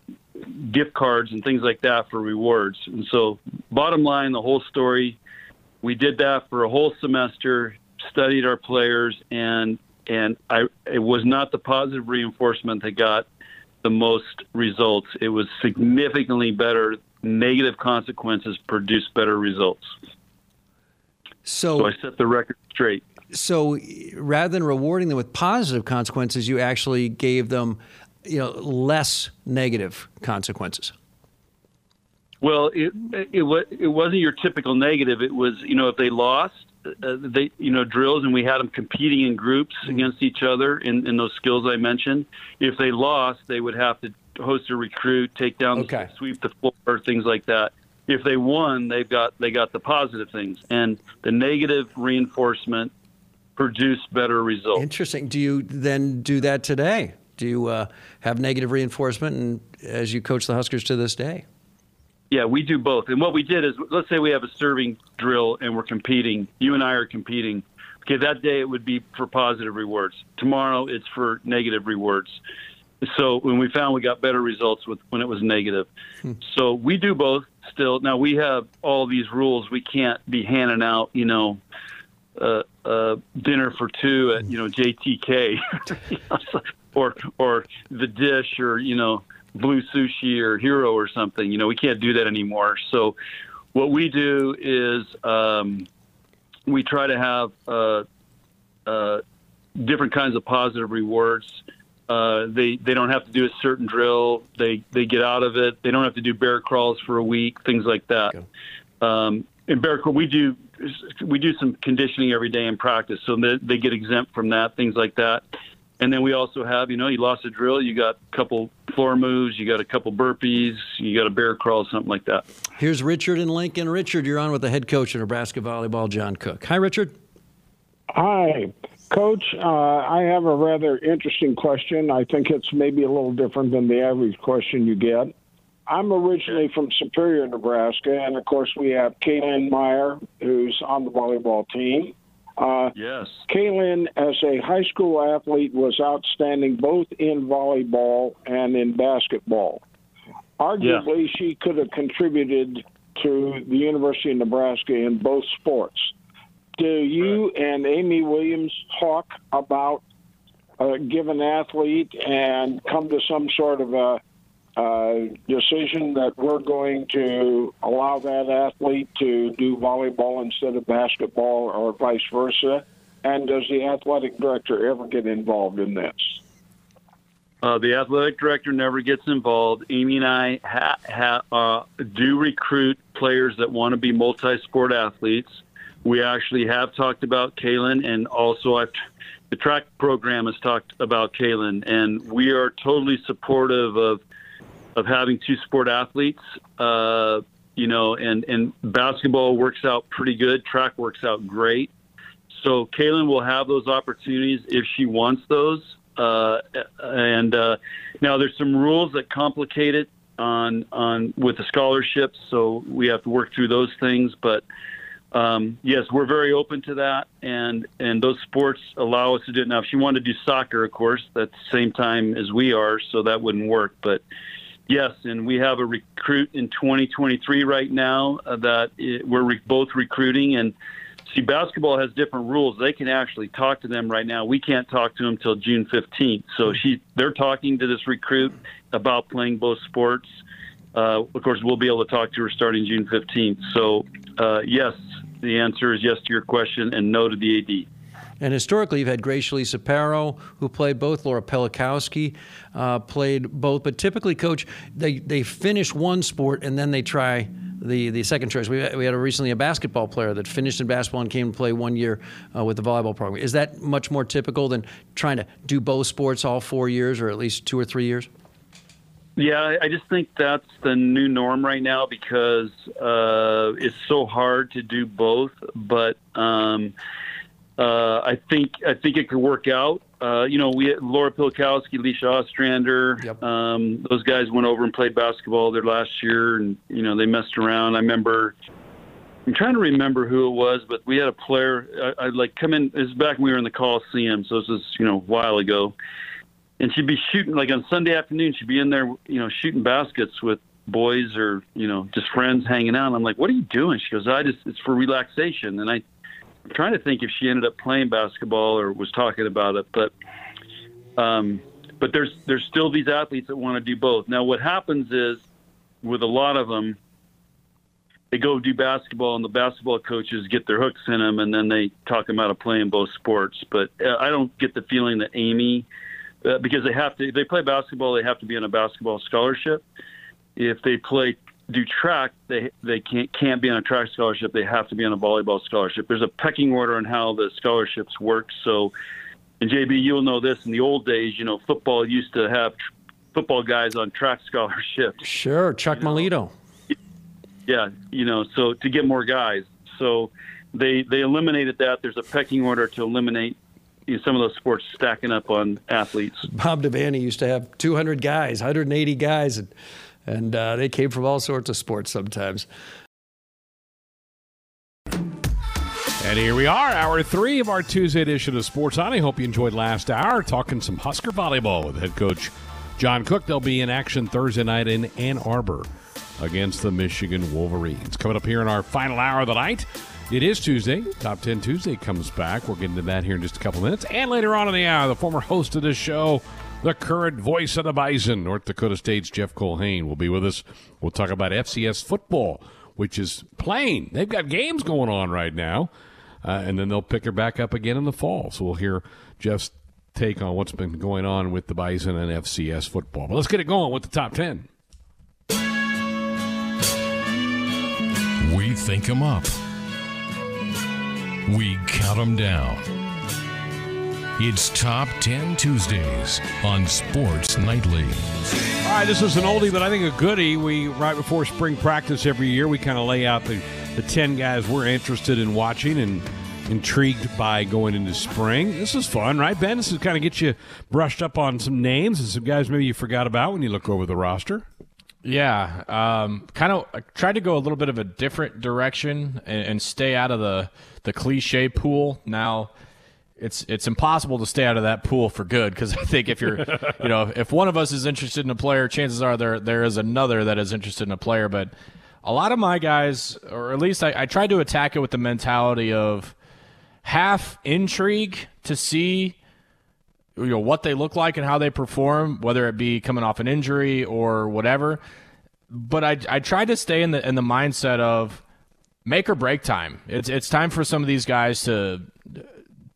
gift cards and things like that for rewards. And so, bottom line, the whole story, we did that for a whole semester, studied our players, and and I it was not the positive reinforcement that got the most results. It was significantly better. Negative consequences produce better results. So, So I set the record straight. so rather than rewarding them with positive consequences, you actually gave them, you know, less negative consequences. Well, it it, it wasn't your typical negative. It was you know if they lost, uh, they you know drills and we had them competing in groups against each other in, in those skills I mentioned. If they lost, they would have to host a recruit, take down, Okay. sweep the floor, things like that. If they won, they've got they got the positive things, and the negative reinforcement produced better results. Interesting. Do you then do that today? Do you uh, have negative reinforcement and as you coach the Huskers to this day? Yeah, we do both. And what we did is, let's say we have a serving drill and we're competing. You and I are competing. Okay, that day it would be for positive rewards. Tomorrow it's for negative rewards. So when we found we got better results with when it was negative. So we do both. still. Now we have all these rules. We can't be handing out, you know, uh, uh, dinner for two at you know JTK, or or the dish, or you know Blue Sushi or Hero or something. You know, we can't do that anymore. So what we do is um, we try to have uh, uh, different kinds of positive rewards. Uh, they they don't have to do a certain drill. They they get out of it. They don't have to do bear crawls for a week. Things like that. Okay. Um, in bear crawl, we do we do some conditioning every day in practice, so they, they get exempt from that. Things like that. And then we also have, you know, you lost a drill, you got a couple floor moves, you got a couple burpees, you got a bear crawl, something like that. Here's Richard in Lincoln. Richard, you're on with the head coach of Nebraska volleyball, John Cook. Hi, Richard. Hi, Coach. Uh, I have a rather interesting question. I think it's maybe a little different than the average question you get. I'm originally from Superior, Nebraska, and of course we have Kalynn Meyer, who's on the volleyball team. Uh, yes. Kalynn, as a high school athlete, was outstanding both in volleyball and in basketball. Arguably, yeah. she could have contributed to the University of Nebraska in both sports. Do you right. and Amy Williams talk about a given athlete and come to some sort of a uh, decision that we're going to allow that athlete to do volleyball instead of basketball or vice versa? And does the athletic director ever get involved in this? Uh, the athletic director never gets involved. Amy and I ha- ha- uh, do recruit players that want to be multi-sport athletes. We actually have talked about Kalynn, and also I've, the track program has talked about Kalynn, and we are totally supportive of of having two sport athletes. Uh, you know, and and basketball works out pretty good. Track works out great. So Kalynn will have those opportunities if she wants those. Uh, and uh, now there's some rules that complicate it on on with the scholarships, so we have to work through those things. But um, yes, we're very open to that, and and those sports allow us to do it. Now, if she wanted to do soccer, of course, at the same time as we are, so that wouldn't work. But Yes, and we have a recruit in 2023 right now uh, that it, we're re- both recruiting. And see, basketball has different rules. They can actually talk to them right now. We can't talk to them until June 15th. So she, they're talking to this recruit about playing both sports. Uh, of course, we'll be able to talk to her starting June 15th. So, uh, yes, the answer is yes to your question and no to the AD. And historically, you've had Grace Shalice who played both. Laura Pilakowski uh, played both. But typically, coach, they, they finish one sport and then they try the, the second choice. We, we had a, recently a basketball player that finished in basketball and came to play one year uh, with the volleyball program. Is that much more typical than trying to do both sports all four years or at least two or three years? Yeah, I just think that's the new norm right now because uh, it's so hard to do both. But um, uh, I think I think it could work out. Uh, you know, we Laura Pilakowski, Leisha Ostrander. Yep. Um, those guys went over and played basketball there last year, and you know they messed around. I remember. I'm trying to remember who it was, but we had a player. I, I like come in. This is back when we were in the Coliseum, so this is you know a while ago. And she'd be shooting like on Sunday afternoon. She'd be in there, you know, shooting baskets with boys or you know just friends hanging out. And I'm like, "What are you doing?" She goes, "I just it's for relaxation." And I I'm trying to think if she ended up playing basketball or was talking about it, but um, but there's there's still these athletes that want to do both. Now, what happens is with a lot of them, they go do basketball, and the basketball coaches get their hooks in them, and then they talk them out of playing both sports. But uh, I don't get the feeling that Amy, uh, because they have to, they play basketball, they have to be on a basketball scholarship. If they play do track, they they can't can't be on a track scholarship. They have to be on a volleyball scholarship. There's a pecking order on how the scholarships work. So, and JB, you'll know this. In the old days, you know, football used to have tr- football guys on track scholarships. Sure, Chuck you know? Melito. Yeah, you know, so to get more guys, so they they eliminated that. There's a pecking order to eliminate you know, some of those sports stacking up on athletes. Bob Devaney used to have 200 guys, 180 guys, and and uh, they came from all sorts of sports sometimes. And here we are, hour three of our Tuesday edition of Sports On. I hope you enjoyed last hour talking some Husker volleyball with head coach John Cook. They'll be in action Thursday night in Ann Arbor against the Michigan Wolverines. Coming up here in our final hour of the night, it is Tuesday. Top 10 Tuesday comes back. We'll get into that here in just a couple minutes. And later on in the hour, the former host of this show, the current voice of the Bison, North Dakota State's Jeff Culhane, will be with us. We'll talk about FCS football, which is playing. They've got games going on right now. Uh, and then they'll pick her back up again in the fall. So we'll hear Jeff's take on what's been going on with the Bison and FCS football. But let's get it going with the top 10. We think them up. We count them down. It's Top 10 Tuesdays on Sports Nightly. All right, this is an oldie, but I think a goodie. We right before spring practice every year, we kind of lay out the, the ten guys we're interested in watching and intrigued by going into spring. This is fun, right, Ben? This is kind of get you brushed up on some names and some guys maybe you forgot about when you look over the roster. Yeah, um, kind of tried to go a little bit of a different direction and, and stay out of the the cliche pool. Now, it's it's impossible to stay out of that pool for good because I think if you're, you know, if one of us is interested in a player, chances are there there is another that is interested in a player. But a lot of my guys, or at least I, I tried to attack it with the mentality of half intrigue to see you know what they look like and how they perform, whether it be coming off an injury or whatever. But I I tried to stay in the in the mindset of make or break time. It's it's time for some of these guys to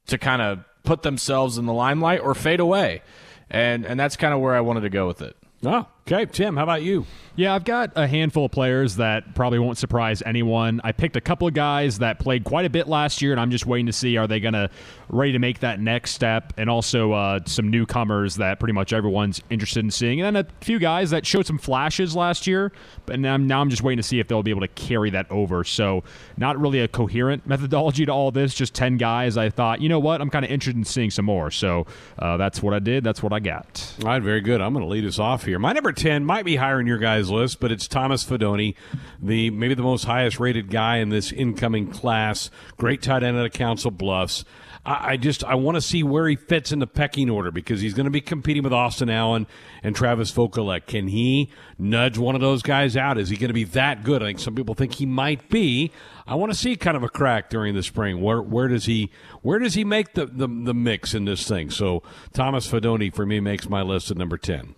to kind of put themselves in the limelight or fade away, and and that's kind of where I wanted to go with it. Oh, okay. Tim, how about you? Yeah, I've got a handful of players that probably won't surprise anyone. I picked a couple of guys that played quite a bit last year, and I'm just waiting to see are they going to ready to make that next step, and also uh, some newcomers that pretty much everyone's interested in seeing, and then a few guys that showed some flashes last year, but now, now I'm just waiting to see if they'll be able to carry that over. So not really a coherent methodology to all this, just ten guys. I thought, you know what, I'm kind of interested in seeing some more. So uh, that's what I did. That's what I got. All right, very good. I'm going to lead us off here. My number ten might be higher in your guys' list, but it's Thomas Fidone, the maybe the most highest rated guy in this incoming class. Great tight end out of Council Bluffs. I, I just I want to see where he fits in the pecking order because he's going to be competing with Austin Allen and Travis Vokolek. Can he nudge one of those guys out? Is he going to be that good? I think some people think he might be. I want to see kind of a crack during the spring. Where where does he where does he make the, the, the mix in this thing? So Thomas Fidone for me makes my list at number ten.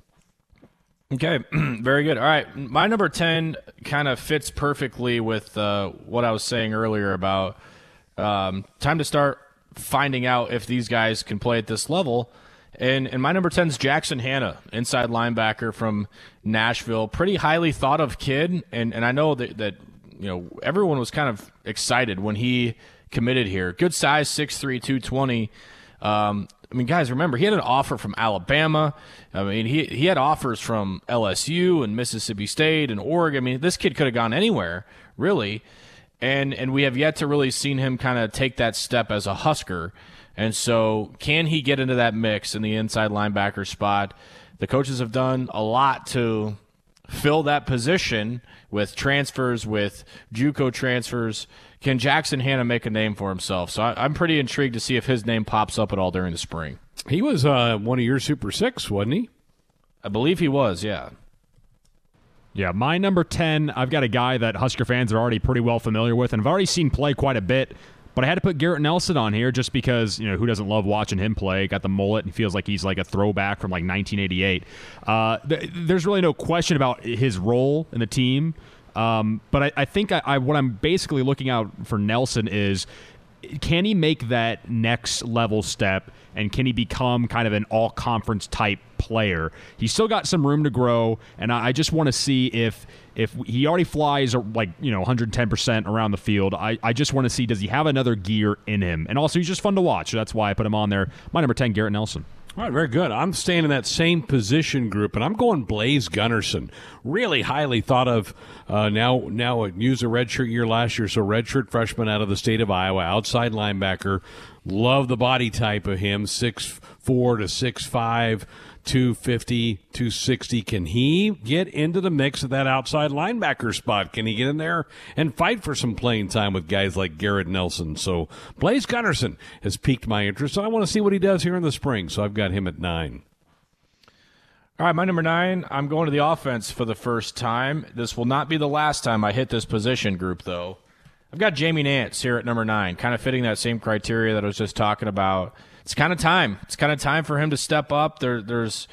Okay, very good. All right, my number ten kind of fits perfectly with uh, what I was saying earlier about um, time to start finding out if these guys can play at this level. And and my number ten is Jackson Hannah, inside linebacker from Nashville, pretty highly thought of kid. And and I know that that you know everyone was kind of excited when he committed here. Good size, 6'3", 220. Um, I mean, guys, remember he had an offer from Alabama. I mean, he he had offers from LSU and Mississippi State and Oregon. I mean, this kid could have gone anywhere, really. And and we have yet to really seen him kind of take that step as a Husker. And so, can he get into that mix in the inside linebacker spot? The coaches have done a lot to fill that position with transfers, with JUCO transfers. Can Jackson Hannah make a name for himself? So I, am pretty intrigued to see if his name pops up at all during the spring. He was uh, one of your Super Six, wasn't he? I believe he was. Yeah. Yeah, my number 10, I've got a guy that Husker fans are already pretty well familiar with, and I've already seen play quite a bit. But I had to put Garrett Nelson on here just because, you know, who doesn't love watching him play? Got the mullet and feels like he's like a throwback from like 1988. Uh, th- there's really no question about his role in the team. Um, but I, I think I, I, what I'm basically looking out for Nelson is can he make that next level step and can he become kind of an all conference type player? He's still got some room to grow, and I just want to see if if he already flies like you know 110% around the field. I, I just want to see does he have another gear in him, and also he's just fun to watch. that's why I put him on there. My number 10, Garrett Nelson. All right, very good. I'm staying in that same position group, and I'm going Blaise Gunnerson. Really highly thought of. Uh, now, now used a redshirt year last year, so redshirt freshman out of the state of Iowa, outside linebacker. Love the body type of him, six four to six five. 250, 260. Can he get into the mix of that outside linebacker spot? Can he get in there and fight for some playing time with guys like Garrett Nelson? So Blaise Gunnerson has piqued my interest. and I want to see what he does here in the spring. So I've got him at nine. All right, my number nine, I'm going to the offense for the first time. This will not be the last time I hit this position group, though. I've got Jamie Nance here at number nine, kind of fitting that same criteria that I was just talking about. It's kind of time. It's kind of time for him to step up. There, there's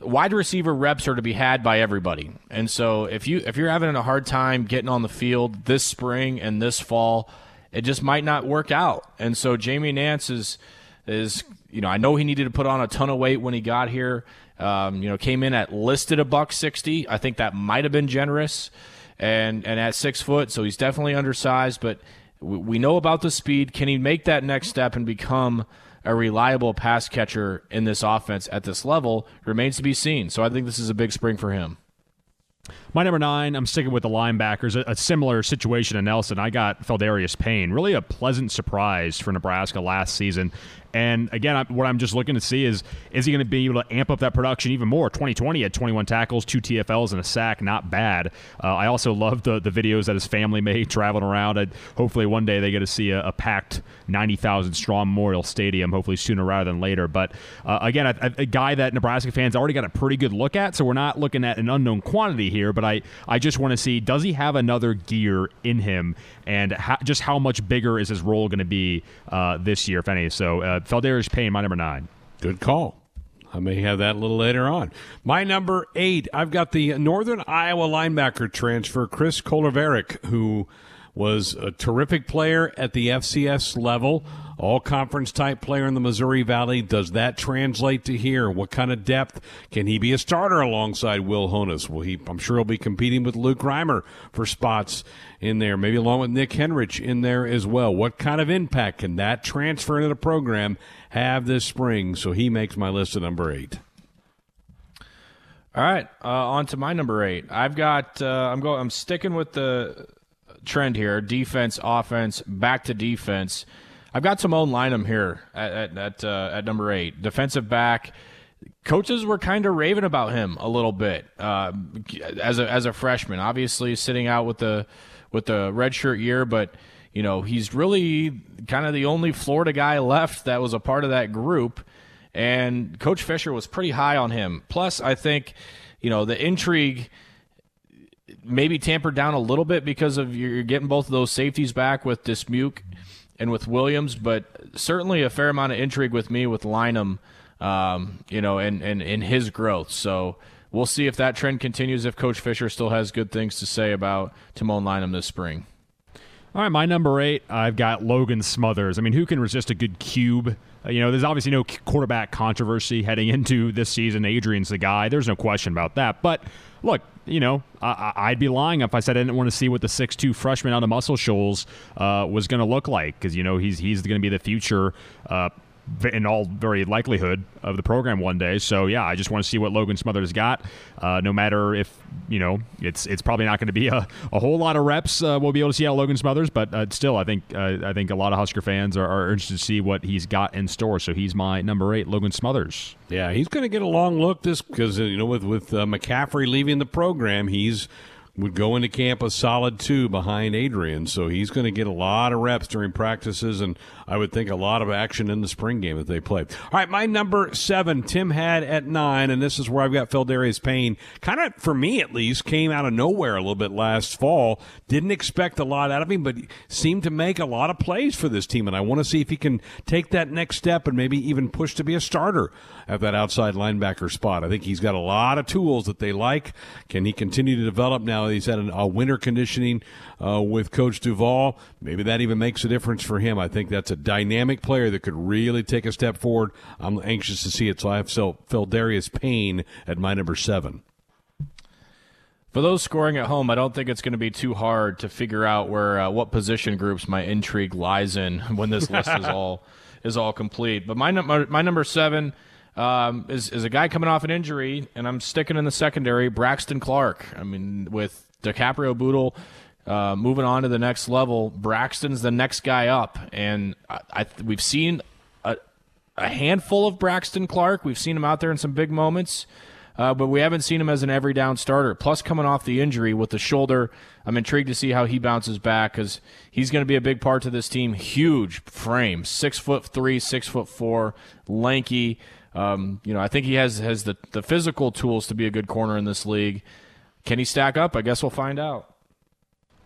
wide receiver reps are to be had by everybody, and so if you if you're having a hard time getting on the field this spring and this fall, it just might not work out. And so Jamie Nance is is you know I know he needed to put on a ton of weight when he got here. Um, you know, came in at listed a buck sixty. I think that might have been generous, and and at six foot, so he's definitely undersized. But we, we know about the speed. Can he make that next step and become a reliable pass catcher in this offense at this level? Remains to be seen. So I think this is a big spring for him. My number nine, I'm sticking with the linebackers. A, a, similar situation to Nelson. I got Pheldarius Payne. Really a pleasant surprise for Nebraska last season. And again, I, what I'm just looking to see is is he going to be able to amp up that production even more? 2020 had 21 tackles, two TFLs, and a sack. Not bad. Uh, I also love the the videos that his family made traveling around. And hopefully one day they get to see a, a packed 90,000 strong Memorial Stadium. Hopefully sooner rather than later. But uh, again, a, a, guy that Nebraska fans already got a pretty good look at. So we're not looking at an unknown quantity here. But I I just want to see does he have another gear in him, and just how much bigger is his role going to be uh, this year, if any. So. Uh, Pheldarius Payne, my number nine. Good call. I may have that a little later on. My number eight, I've got the Northern Iowa linebacker transfer, Chris Kolarevic, who was a terrific player at the FCS level, all conference type player in the Missouri Valley. Does that translate to here? What kind of depth can he be a starter alongside Will Honas? Will he? I'm sure he'll be competing with Luke Reimer for spots in there, maybe along with Nick Henrich in there as well. What kind of impact can that transfer into the program have this spring? So he makes my list of number eight. All right, uh, on to my number eight. I've got. Uh, I'm going. I'm sticking with the trend here: defense, offense, back to defense. I've got Tamon Lynum here at at at, uh, at number eight, defensive back. Coaches were kind of raving about him a little bit uh, as a as a freshman. Obviously, sitting out with the with the redshirt year, but you know he's really kind of the only Florida guy left that was a part of that group. And Coach Fisher was pretty high on him. Plus, I think you know the intrigue maybe tampered down a little bit because of you're getting both of those safeties back with Dismuke and with Williams, but certainly a fair amount of intrigue with me with Lynum, um, you know, and, and, and his growth. So we'll see if that trend continues, if Coach Fisher still has good things to say about Tamon Lynum this spring. All right, my number eight, I've got Logan Smothers. I mean, who can resist a good cube? Uh, you know, there's obviously no quarterback controversy heading into this season. Adrian's the guy. There's no question about that. But look, you know, I, would be lying if I said I didn't want to see what the six-two freshman out of Muscle Shoals uh, was going to look like because you know he's he's going to be the future uh, in all very likelihood of the program one day. So yeah, I just want to see what Logan Smothers got. Uh, no matter if you know it's it's probably not going to be a, a whole lot of reps. Uh, we'll be able to see how Logan Smothers, but uh, still, I think uh, I think a lot of Husker fans are, are, interested to see what he's got in store. So he's my number eight, Logan Smothers. Yeah, he's going to get a long look this because you know with with uh, McCaffrey leaving the program, he's would go into camp a solid two behind Adrian. So he's going to get a lot of reps during practices, and I would think a lot of action in the spring game that they play. All right, my number seven, Tim had at nine, and this is where I've got Pheldarius Payne. Kind of, for me at least, came out of nowhere a little bit last fall. Didn't expect a lot out of him, but seemed to make a lot of plays for this team, and I want to see if he can take that next step and maybe even push to be a starter at that outside linebacker spot. I think he's got a lot of tools that they like. Can he continue to develop now? He's had a winter conditioning uh, with Coach Duval. Maybe that even makes a difference for him. I think that's a dynamic player that could really take a step forward. I'm anxious to see it. So I have Pheldarius Payne at my number seven. For those scoring at home, I don't think it's going to be too hard to figure out where uh, what position groups my intrigue lies in when this list is all is all complete. But my number my number seven um, is, is a guy coming off an injury, and I'm sticking in the secondary, Braxton Clark. I mean, with DiCaprio Bootle uh, moving on to the next level, Braxton's the next guy up. And I, I, we've seen a, a handful of Braxton Clark. We've seen him out there in some big moments. Uh, but we haven't seen him as an every down starter. Plus, coming off the injury with the shoulder, I'm intrigued to see how he bounces back because he's going to be a big part to this team. Huge frame, six foot three, six foot four, lanky, Um, you know, I think he has has the the physical tools to be a good corner in this league. Can he stack up? I guess we'll find out.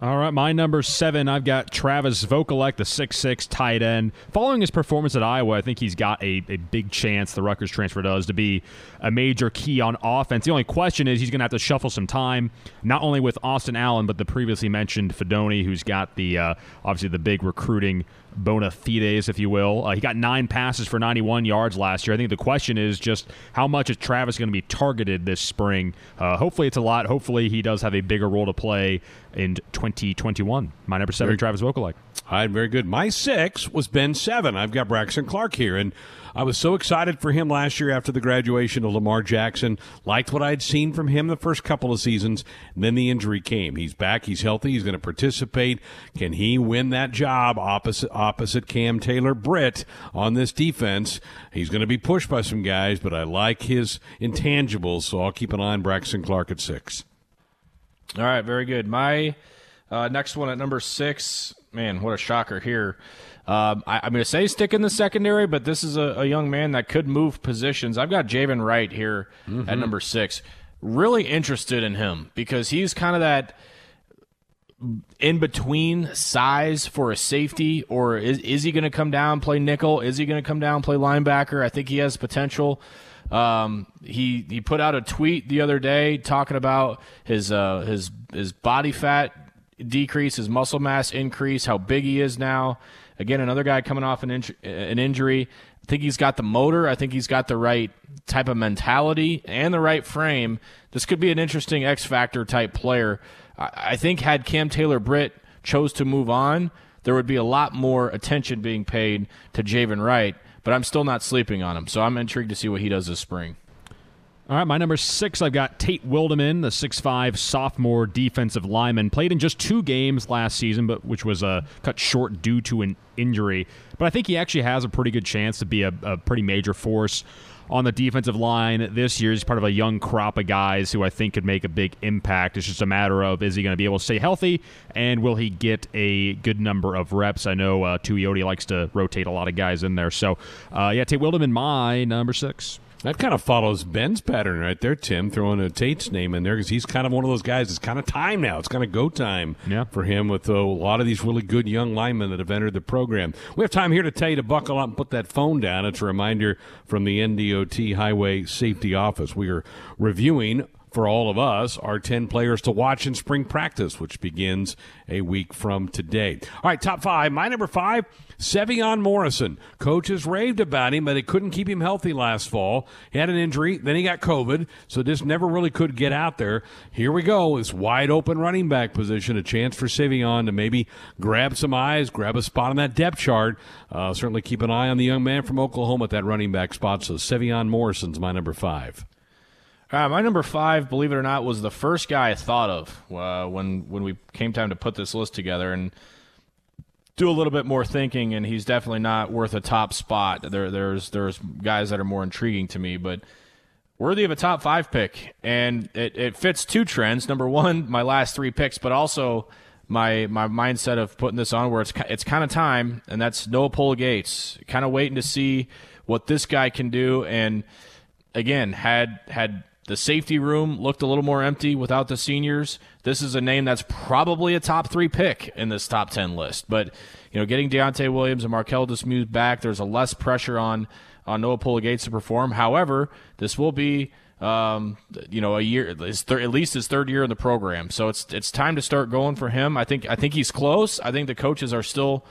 All right, my number seven, I've got Travis Vokolek, the six-six tight end. Following his performance at Iowa, I think he's got a, a big chance, the Rutgers transfer does, to be a major key on offense. The only question is he's going to have to shuffle some time, not only with Austin Allen, but the previously mentioned Fidone, who's got the uh, obviously the big recruiting bona fides, if you will. Uh, he got nine passes for 91 yards last year. I think the question is just how much is Travis going to be targeted this spring? Uh, hopefully, it's a lot. Hopefully, he does have a bigger role to play in 2021. My number seven, Travis Vokolek. All right, very good. My six was Ben Seven. I've got Braxton Clark here, and I was so excited for him last year after the graduation of Lamar Jackson. Liked what I'd seen from him the first couple of seasons. And then the injury came. He's back. He's healthy. He's going to participate. Can he win that job opposite opposite Cam Taylor Britt on this defense? He's going to be pushed by some guys, but I like his intangibles, so I'll keep an eye on Braxton Clark at six. All right, very good. My uh, next one at number six, man, what a shocker here. Um, I, am going to say stick in the secondary, but this is a, a, young man that could move positions. I've got Javin Wright here mm-hmm. at number six. Really interested in him because he's kind of that in between size for a safety, or is, is he going to come down play nickel? Is he going to come down play linebacker? I think he has potential. Um, he he put out a tweet the other day talking about his uh, his his body fat decrease, his muscle mass increase, how big he is now. Again, another guy coming off an, an injury. I think he's got the motor. I think he's got the right type of mentality and the right frame. This could be an interesting X factor type player. I, I think had Cam Taylor Britt chose to move on, there would be a lot more attention being paid to Javin Wright. But I'm still not sleeping on him, so I'm intrigued to see what he does this spring. All right, my number six, I've got Tate Wildeman, the six-five sophomore defensive lineman. Played in just two games last season, but which was uh, cut short due to an injury. But I think he actually has a pretty good chance to be a, a pretty major force on the defensive line this year. He's part of a young crop of guys who I think could make a big impact. It's just a matter of is he going to be able to stay healthy and will he get a good number of reps? I know uh, Tuioti likes to rotate a lot of guys in there. So, uh, yeah, Tate Wildeman, my number six. That kind of follows Ben's pattern right there, Tim, throwing a Tate's name in there because he's kind of one of those guys. It's kind of time now. It's kind of go time yeah. for him with uh, a lot of these really good young linemen that have entered the program. We have time here to tell you to buckle up and put that phone down. It's a reminder from the NDOT Highway Safety Office. We are reviewing for all of us are 10 players to watch in spring practice, which begins a week from today. All right, top five. My number five, Sevion Morrison. Coaches raved about him, but they couldn't keep him healthy last fall. He had an injury, then he got COVID, so just never really could get out there. Here we go. This wide open running back position, a chance for Sevion to maybe grab some eyes, grab a spot on that depth chart. Uh, certainly keep an eye on the young man from Oklahoma at that running back spot. So Sevion Morrison's my number five. Uh, my number five, believe it or not, was the first guy I thought of uh, when when we came time to put this list together and do a little bit more thinking. And he's definitely not worth a top spot. There, there's there's guys that are more intriguing to me, but worthy of a top five pick. And it, it fits two trends. Number one, my last three picks, but also my my mindset of putting this on where it's it's kind of time, and that's Noah Pola Gates. Kind of waiting to see what this guy can do, and again had had the safety room looked a little more empty without the seniors. This is a name that's probably a top three pick in this top 10 list. But, you know, getting Deontay Williams and Marquel Dismuke back, there's a less pressure on, on Noah Pola Gates to perform. However, this will be, um, you know, a year, at least his third year in the program. So it's, it's time to start going for him. I think, I think he's close. I think the coaches are still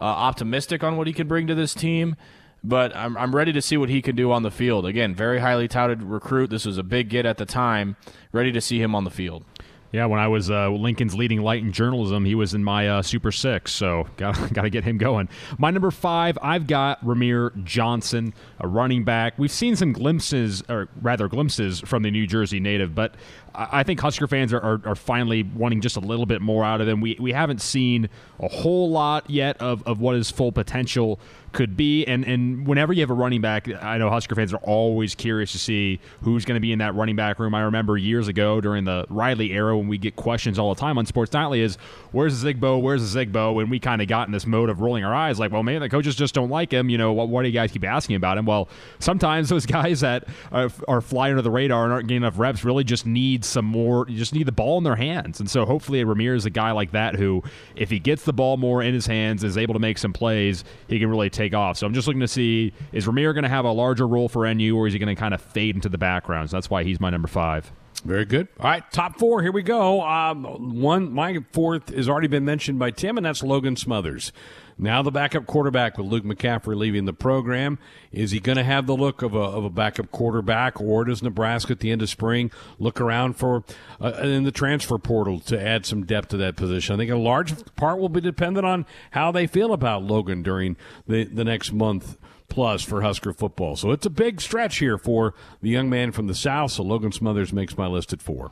uh, optimistic on what he can bring to this team but I'm, I'm ready to see what he can do on the field. Again, very highly touted recruit. This was a big get at the time. Ready to see him on the field. Yeah, when I was uh, Lincoln's leading light in journalism, he was in my uh, Super Six, so got got to get him going. My number five, I've got Rahmir Johnson, a running back. We've seen some glimpses, or rather glimpses, from the New Jersey native, but I think Husker fans are, are, are, finally wanting just a little bit more out of him. We, we haven't seen a whole lot yet of, of what his full potential could be. And, and whenever you have a running back, I know Husker fans are always curious to see who's going to be in that running back room. I remember years ago during the Riley era when we get questions all the time on Sports Nightly is where's Zigbo, where's Zigbo, and we kind of got in this mode of rolling our eyes, like, well, man, the coaches just don't like him. You know, what, what do you guys keep asking about him? Well, sometimes those guys that are, are flying under the radar and aren't getting enough reps really just need some more. You just need the ball in their hands, and so hopefully Rahmir is a guy like that who, if he gets the ball more in his hands, is able to make some plays, he can really take off. So I'm just looking to see is Rahmir going to have a larger role for NU, or is he going to kind of fade into the background? So that's why he's my number five. Very good. All right, top four. Here we go. Um, one, my fourth has already been mentioned by Tim, and that's Logan Smothers. Now the backup quarterback with Luke McCaffrey leaving the program. Is he going to have the look of a, of a backup quarterback, or does Nebraska at the end of spring look around for uh, in the transfer portal to add some depth to that position? I think a large part will be dependent on how they feel about Logan during the, the next month plus for Husker football. So it's a big stretch here for the young man from the South. So Logan Smothers makes my list at four.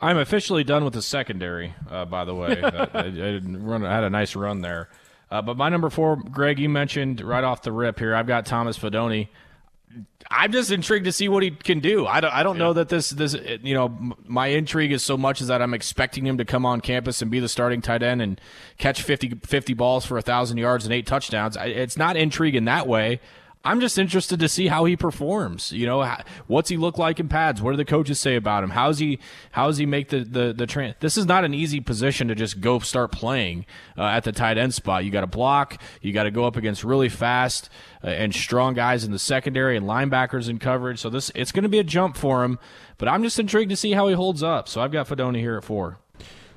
I'm officially done with the secondary, uh, by the way. I, I, I, run, I, had a nice run there. Uh, but my number four, Greg, you mentioned right off the rip here, I've got Thomas Fidone. I'm just intrigued to see what he can do. I don't, I don't yeah. know that this, this, you know, my intrigue is so much is that I'm expecting him to come on campus and be the starting tight end and catch 50, 50 balls for a thousand yards and eight touchdowns. It's not intrigue in that way. I'm just interested to see how he performs. You know, what's he look like in pads? What do the coaches say about him? How's he? How's he make the the the trans? This is not an easy position to just go start playing uh, at the tight end spot. You got to block. You got to go up against really fast uh, and strong guys in the secondary and linebackers in coverage. So this it's going to be a jump for him. But I'm just intrigued to see how he holds up. So I've got Fidone here at four.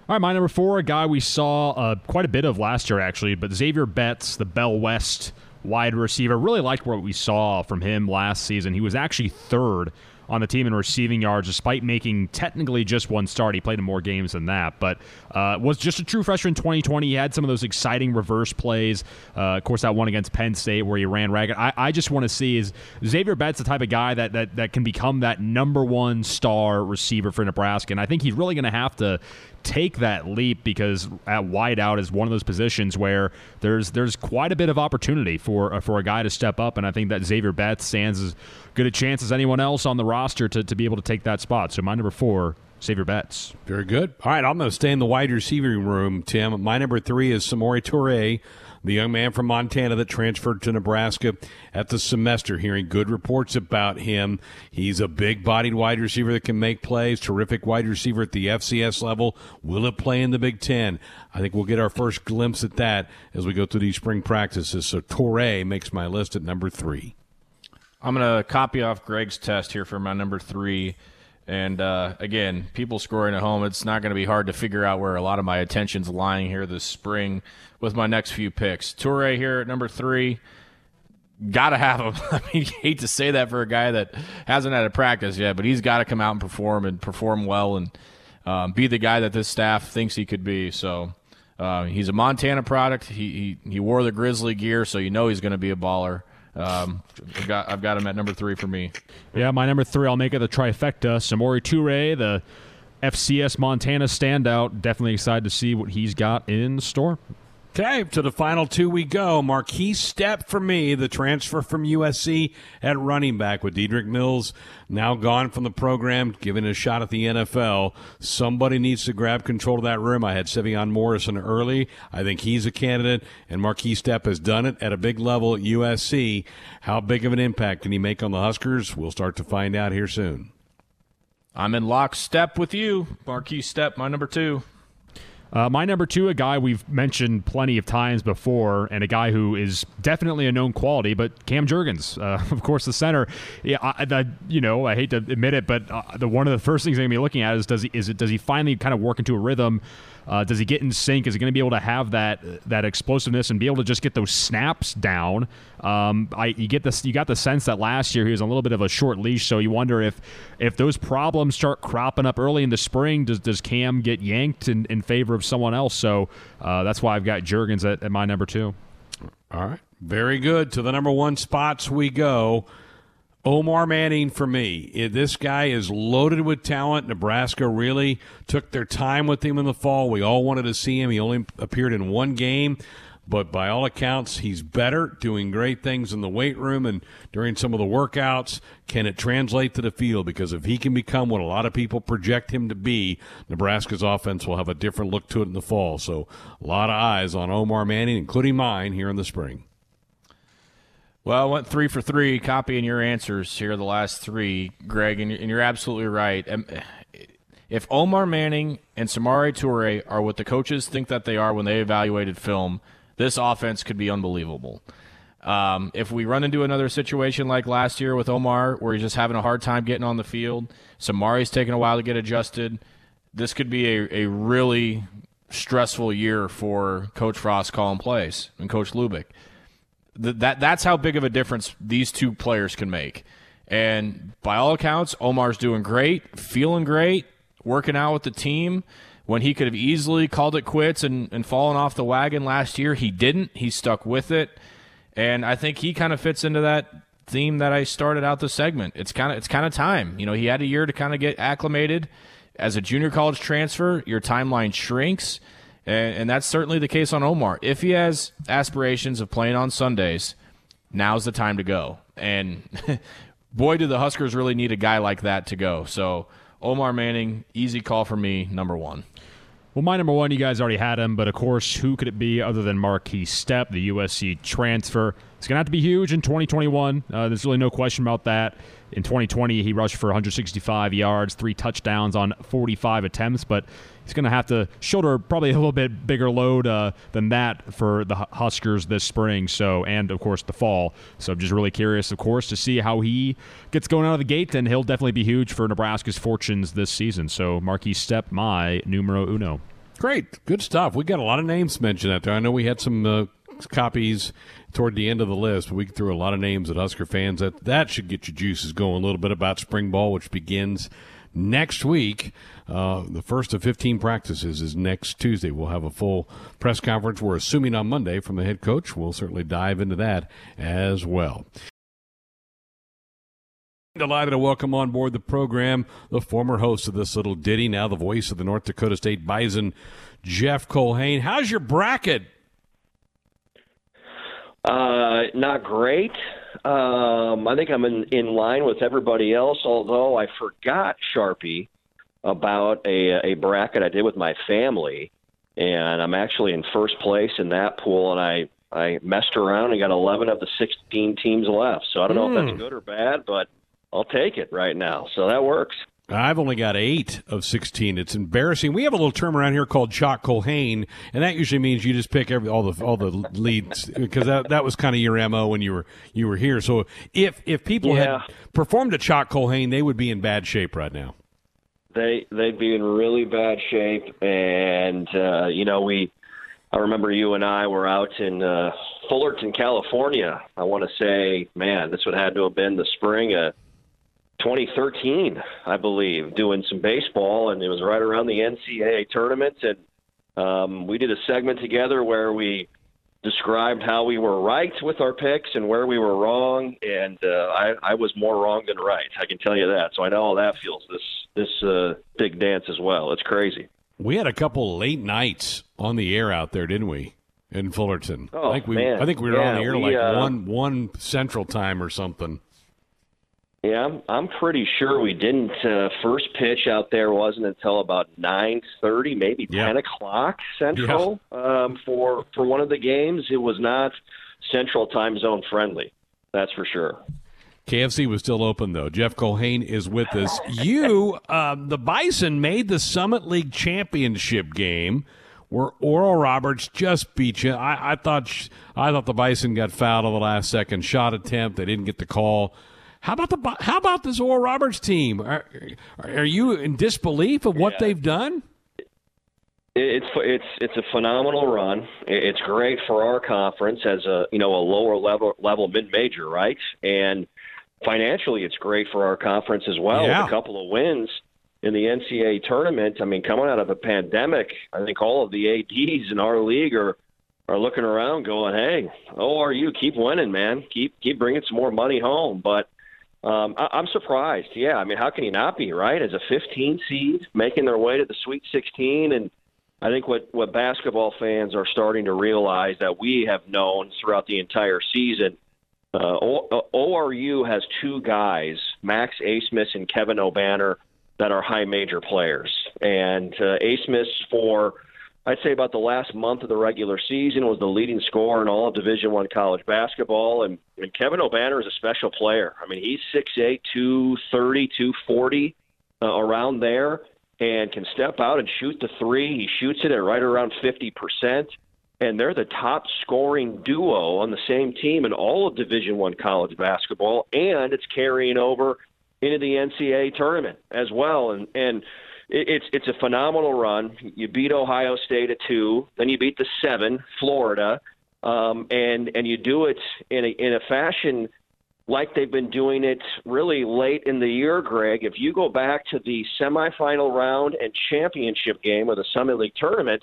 All right, my number four, a guy we saw uh, quite a bit of last year, actually, but Xavier Betts, the Bellevue West wide receiver. Really liked what we saw from him last season. He was actually third on the team in receiving yards, despite making technically just one start. He played in more games than that, but uh, was just a true freshman 2020. He had some of those exciting reverse plays. Uh, of course, that one against Penn State where he ran ragged. I, I just want to see is Xavier Betts the type of guy that, that that can become that number one star receiver for Nebraska, and I think he's really going to have to take that leap because at wideout is one of those positions where there's there's quite a bit of opportunity for uh, for a guy to step up, and I think that Xavier Betts stands as good a chance as anyone else on the roster to, to be able to take that spot. So my number four. Xavier Betts. Very good. All right, I'm going to stay in the wide receiving room, Tim. My number three is Samori Toure the young man from Montana that transferred to Nebraska at the semester, hearing good reports about him. He's a big bodied wide receiver that can make plays, terrific wide receiver at the FCS level. Will it play in the Big Ten? I think we'll get our first glimpse at that as we go through these spring practices. So Toure makes my list at number three. I'm going to copy off Greg's test here for my number three. And uh, again, people scoring at home, it's not going to be hard to figure out where a lot of my attention's lying here this spring with my next few picks. Toure here at number three. Got to have him. I mean, hate to say that for a guy that hasn't had a practice yet, but he's got to come out and perform and perform well and um, be the guy that this staff thinks he could be. So uh, he's a Montana product. He, he, he wore the Grizzly gear, so you know he's going to be a baller. Um, I've got I've got him at number three for me. Yeah, my number three. I'll make it the trifecta. Samori Toure, the FCS Montana standout. Definitely excited to see what he's got in store. Okay, to the final two we go. Markese Stepp for me, the transfer from USC at running back with Dedrick Mills now gone from the program, given a shot at the NFL. Somebody needs to grab control of that room. I had Sevion Morrison early. I think he's a candidate, and Markese Stepp has done it at a big level at USC. How big of an impact can he make on the Huskers? We'll start to find out here soon. I'm in lockstep with you, Markese Stepp, my number two. Uh, my number two, a guy we've mentioned plenty of times before, and a guy who is definitely a known quality, but Cam Jurgens, uh, of course, the center. Yeah, I, I, you know, I hate to admit it, but uh, the one of the first things I'm gonna be looking at is does he is it does he finally kind of work into a rhythm? Uh, does he get in sync? Is he going to be able to have that that explosiveness and be able to just get those snaps down? Um, I you get this you got the sense that last year he was a little bit of a short leash, so you wonder if if those problems start cropping up early in the spring, does does Cam get yanked in, in favor of someone else? So uh, that's why I've got Jurgens at, at my number two. All right, very good. To the number one spots we go. Omar Manning for me. This guy is loaded with talent. Nebraska really took their time with him in the fall. We all wanted to see him. He only appeared in one game, but by all accounts, he's better, doing great things in the weight room and during some of the workouts. Can it translate to the field? Because if he can become what a lot of people project him to be, Nebraska's offense will have a different look to it in the fall. So a lot of eyes on Omar Manning, including mine, here in the spring. Well, I went three for three, copying your answers here, the last three, Greg, and you're absolutely right. Um, if Omar Manning and Samori Toure are what the coaches think that they are when they evaluated film, this offense could be unbelievable. Um, if we run into another situation like last year with Omar, where he's just having a hard time getting on the field, Samori's taking a while to get adjusted, this could be a, a really stressful year for Coach Frost calling plays and Coach Lubick that that's how big of a difference these two players can make. And by all accounts, Omar's doing great, feeling great, working out with the team. When he could have easily called it quits and, and fallen off the wagon last year, he didn't. He stuck with it. And I think he kind of fits into that theme that I started out the segment. It's kind of it's kind of time. You know, he had a year to kind of get acclimated. As a junior college transfer, your timeline shrinks and, and that's certainly the case on Omar. If he has aspirations of playing on Sundays, now's the time to go. And boy, do the Huskers really need a guy like that to go. So Omar Manning, easy call for me, number one. Well, my number one, you guys already had him, but of course, who could it be other than Markese Stepp, the USC transfer? It's going to have to be huge in 2021. Uh, there's really no question about that. In 2020, he rushed for 165 yards, three touchdowns on 45 attempts, but he's going to have to shoulder probably a little bit bigger load uh, than that for the Huskers this spring. So, and of course the fall. So, I'm just really curious, of course, to see how he gets going out of the gate, and he'll definitely be huge for Nebraska's fortunes this season. So, Markese Stepp, my numero uno. Great, good stuff. We got a lot of names mentioned out there. I know we had some. Uh, copies toward the end of the list. But we threw a lot of names at Husker fans. That that should get your juices going a little bit about spring ball, which begins next week. Uh, the first of 15 practices is next Tuesday. We'll have a full press conference. We're assuming on Monday from the head coach. We'll certainly dive into that as well. Delighted to welcome on board the program the former host of this little ditty, now the voice of the North Dakota State Bison, Jeff Culhane. How's your bracket? Uh, not great. Um, I think I'm in, in line with everybody else, although I forgot Sharpie about a, a bracket I did with my family, and I'm actually in first place in that pool, and I, I messed around and got 11 of the 16 teams left. So I don't know mm. if that's hmm. good or bad, but I'll take it right now. So that works. I've only got eight of 16. It's embarrassing. We have a little term around here called Chalk Culhane, and that usually means you just pick every, all the all the leads because that, that was kind of your mo when you were you were here. So if if people yeah. had performed a Chalk Culhane, they would be in bad shape right now. They they'd be in really bad shape, and uh, you know we. I remember you and I were out in uh, Fullerton, California. I want to say, man, this would have had to have been the spring of 2013, I believe, doing some baseball, and it was right around the NCAA tournament, and um, we did a segment together where we described how we were right with our picks and where we were wrong, and uh, I, I was more wrong than right. I can tell you that. So I know how that feels. This this uh, big dance as well. It's crazy. We had a couple late nights on the air out there, didn't we? In Fullerton. Oh, I think we man. I think we were yeah, on the air we, like uh, one one central time or something. Yeah, I'm, I'm pretty sure we didn't. Uh, first pitch out there wasn't until about nine thirty, maybe Yeah. ten o'clock central um, for for one of the games. It was not central time zone friendly. That's for sure. KFC was still open though. Jeff Culhane is with us. You, um, the Bison made the Summit League championship game where Oral Roberts just beat you. I, I thought sh- I thought the Bison got fouled on the last second shot attempt. They didn't get the call. How about the how about this Oral Roberts team? Are, are you in disbelief of what Yeah. they've done? It's it's it's a phenomenal run. It's great for our conference as a you know a lower level level mid major, right? And financially, it's great for our conference as well. Yeah. With a couple of wins in the NCAA tournament. I mean, coming out of a pandemic, I think all of the ads in our league are are looking around, going, "Hey, ORU, keep winning, man. Keep keep bringing some more money home." But um, I, I'm surprised. Yeah, I mean, how can you not be right as a 15 seed making their way to the Sweet 16 and I think what, what basketball fans are starting to realize that we have known throughout the entire season uh, o- ORU has two guys, Max Abmas and Kevin Obanor, that are high major players. And uh, Abmas, for I'd say about the last month of the regular season, was the leading scorer in all of Division One college basketball. And, and Kevin Obanor is a special player. I mean, he's 6'8", 230, 240, uh, around there and can step out and shoot the three. He shoots it at right around 50%. And they're the top scoring duo on the same team in all of Division One college basketball, and it's carrying over into the NCAA tournament as well. And and it's it's a phenomenal run. You beat Ohio State at two, then you beat the seven, Florida, um, and and you do it in a in a fashion like they've been doing it really late in the year, Greg. If you go back to the semifinal round and championship game of the Summit League tournament,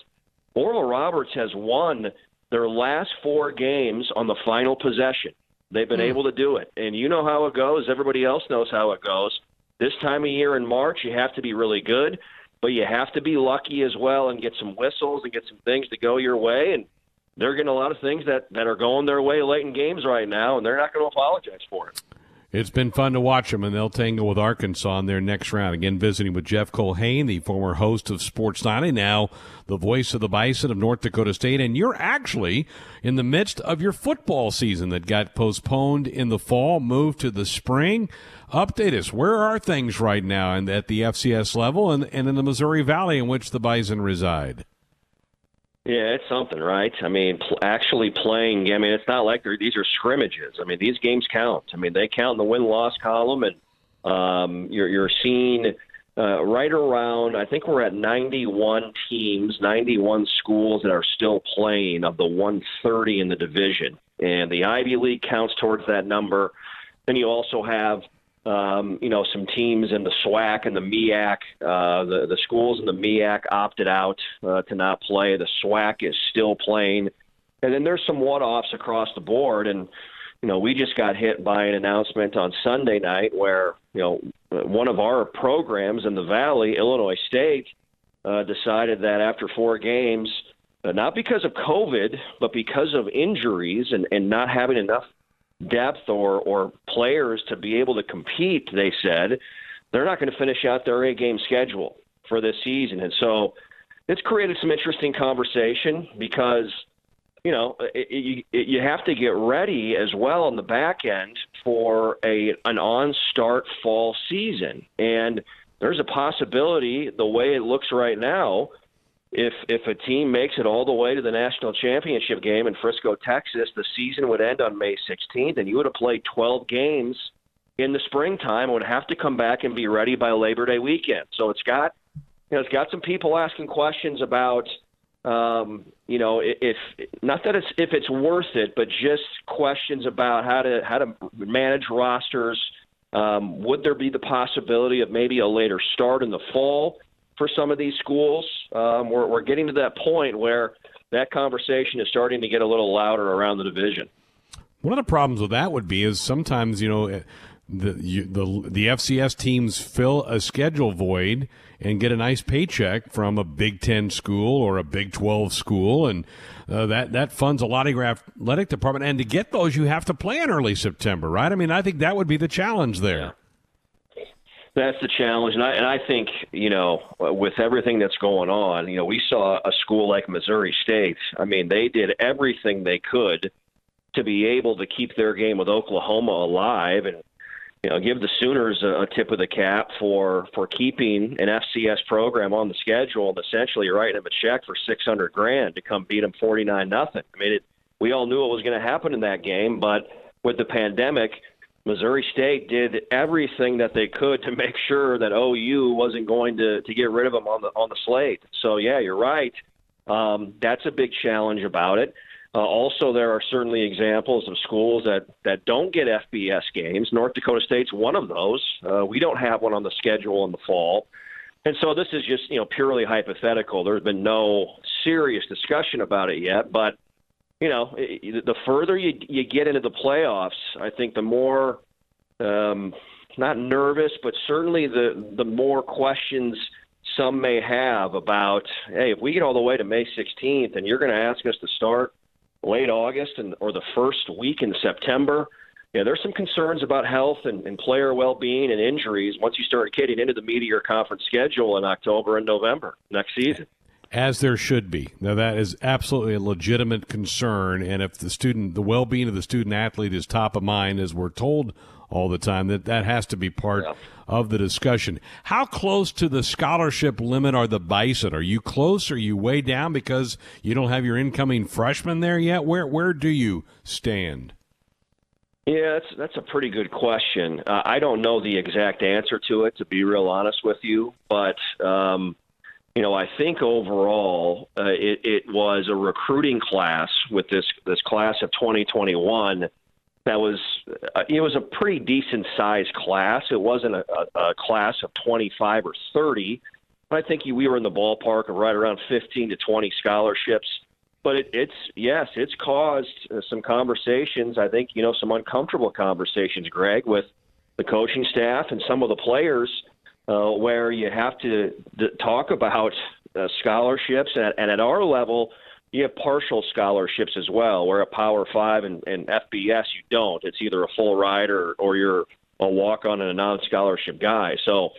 Oral Roberts has won their last four games on the final possession. They've been mm. able to do it. And you know how it goes. Everybody else knows how it goes. This time of year in March, you have to be really good, but you have to be lucky as well and get some whistles and get some things to go your way. And they're getting a lot of things that, that are going their way late in games right now, and they're not going to apologize for it. It's been fun to watch them, and they'll tangle with Arkansas in their next round. Again, visiting with Jeff Culhane, the former host of Sports 90, now the voice of the Bison of North Dakota State. And you're actually in the midst of your football season that got postponed in the fall, moved to the spring. Update us. Where are things right now and at the FCS level and, and in the Missouri Valley in which the Bison reside? Yeah, it's something, right? I mean, pl- actually playing. I mean, it's not like these are scrimmages. I mean, these games count. I mean, they count in the win-loss column, and um, you're you're seeing uh, right around. I think we're at 91 teams, 91 schools that are still playing of the 130 in the division, and the Ivy League counts towards that number. Then you also have um, you know, some teams in the SWAC and the MEAC, uh, the the schools in the MEAC opted out uh, to not play. The SWAC is still playing, and then there's some one-offs across the board. And you know, we just got hit by an announcement on Sunday night where you know one of our programs in the Valley, Illinois State, uh, decided that after four games. Uh, not because of COVID, but because of injuries and, and not having enough depth or or players to be able to compete, they said they're not going to finish out their eight game schedule for this season, and so it's created some interesting conversation because you know it, it, you have to get ready as well on the back end for a an on start fall season, and there's a possibility the way it looks right now if if a team makes it all the way to the national championship game in Frisco, Texas, the season would end on May 16th, and you would have played 12 games in the springtime. And would have to come back and be ready by Labor Day weekend. So it's got you know it's got some people asking questions about um, you know if not that it's if it's worth it, but just questions about how to how to manage rosters. Um, would there be the possibility of maybe a later start in the fall? For some of these schools. Um, we're, we're getting to that point where that conversation is starting to get a little louder around the division. One of the problems with that would be is sometimes you know the you, the the FCS teams fill a schedule void and get a nice paycheck from a Big Ten school or a Big Twelve school, and uh, that that funds a lot of your athletic department. And to get those, you have to play in early September, right? I mean, I think that would be the challenge there. That's the challenge, and I, and I think you know with everything that's going on, you know, we saw a school like Missouri State. I mean, they did everything they could to be able to keep their game with Oklahoma alive, and you know, give the Sooners a, a tip of the cap for for keeping an FCS program on the schedule, and essentially writing them a check for six hundred grand to come beat them forty nine nothing. I mean, it, we all knew what was going to happen in that game, but with the pandemic Missouri State did everything that they could to make sure that OU wasn't going to to get rid of them on the on the slate. So yeah, you're right. Um, that's a big challenge about it. Uh, also, there are certainly examples of schools that that don't get FBS games. North Dakota State's one of those. Uh, we don't have one on the schedule in the fall. And so this is just you know purely hypothetical. There's been no serious discussion about it yet, but you know, the further you you get into the playoffs, I think the more um, not nervous, but certainly the the more questions some may have about, hey, if we get all the way to May 16th and you're going to ask us to start late August and or the first week in September, yeah, there's some concerns about health and, and player well-being and injuries once you start getting into the media conference schedule in October and November next season. As there should be. Now, that is absolutely a legitimate concern. And if the student, the well being of the student athlete is top of mind, as we're told all the time, that that has to be part yeah. of the discussion. How close to the scholarship limit are the Bison? Are you close? Are you way down because you don't have your incoming freshman there yet? Where, where do you stand? Yeah, that's that's a pretty good question. Uh, I don't know the exact answer to it, to be real honest with you. But um, you know, I think overall uh, it, it was a recruiting class with this this class of 2021 that was uh, it was a pretty decent sized class. It wasn't a, a, a class of 25 or 30. But I think we were in the ballpark of right around 15 to 20 scholarships but it, it's yes, it's caused uh, some conversations. I think you know some uncomfortable conversations, Greg, with the coaching staff and some of the players, uh, where you have to d- talk about uh, scholarships, and, and at our level, you have partial scholarships as well. Where at Power Five and, and FBS, you don't. It's either a full ride or, or you're a walk on and a non scholarship guy. So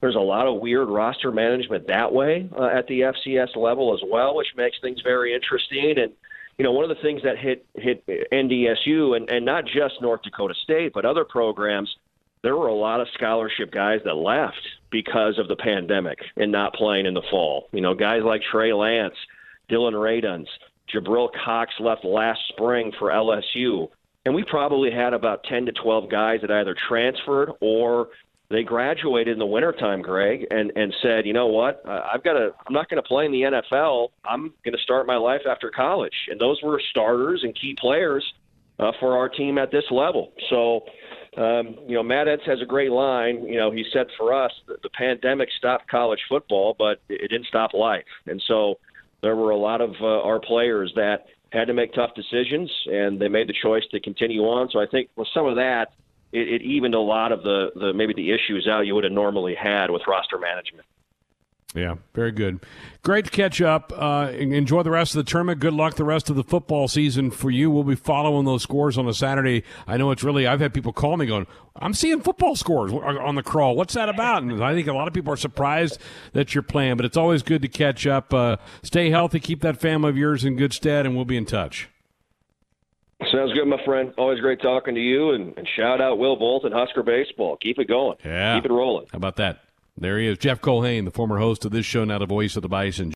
there's a lot of weird roster management that way uh, at the FCS level as well, which makes things very interesting. And you know, one of the things that hit hit NDSU and, and not just North Dakota State, but other programs, there were a lot of scholarship guys that left because of the pandemic and not playing in the fall. You know, guys like Trey Lance, Dillon Radunz, Jabril Cox left last spring for LSU. And we probably had about 10 to 12 guys that either transferred or they graduated in the wintertime, Greg, and, and said, you know what, I've got to, I'm not going to play in the NFL. I'm going to start my life after college. And those were starters and key players uh, for our team at this level. So, um, you know, Matt Entz has a great line. You know, he said for us, the, the pandemic stopped college football, but it didn't stop life. And so there were a lot of uh, our players that had to make tough decisions, and they made the choice to continue on. So I think with some of that, it, it evened a lot of the, the maybe the issues out you would have normally had with roster management. Yeah, very good. Great to catch up. Uh, enjoy the rest of the tournament. Good luck the rest of the football season for you. We'll be following those scores on a Saturday. I know it's really, I've had people call me going, I'm seeing football scores on the crawl. What's that about? And I think a lot of people are surprised that you're playing, but it's always good to catch up. Uh, stay healthy, keep that family of yours in good stead, and we'll be in touch. Sounds good, my friend. Always great talking to you. And, and shout out Will Bolton, Husker Baseball. Keep it going. Yeah. Keep it rolling. How about that? There he is, Jeff Culhane, the former host of this show, now the voice of the Bison.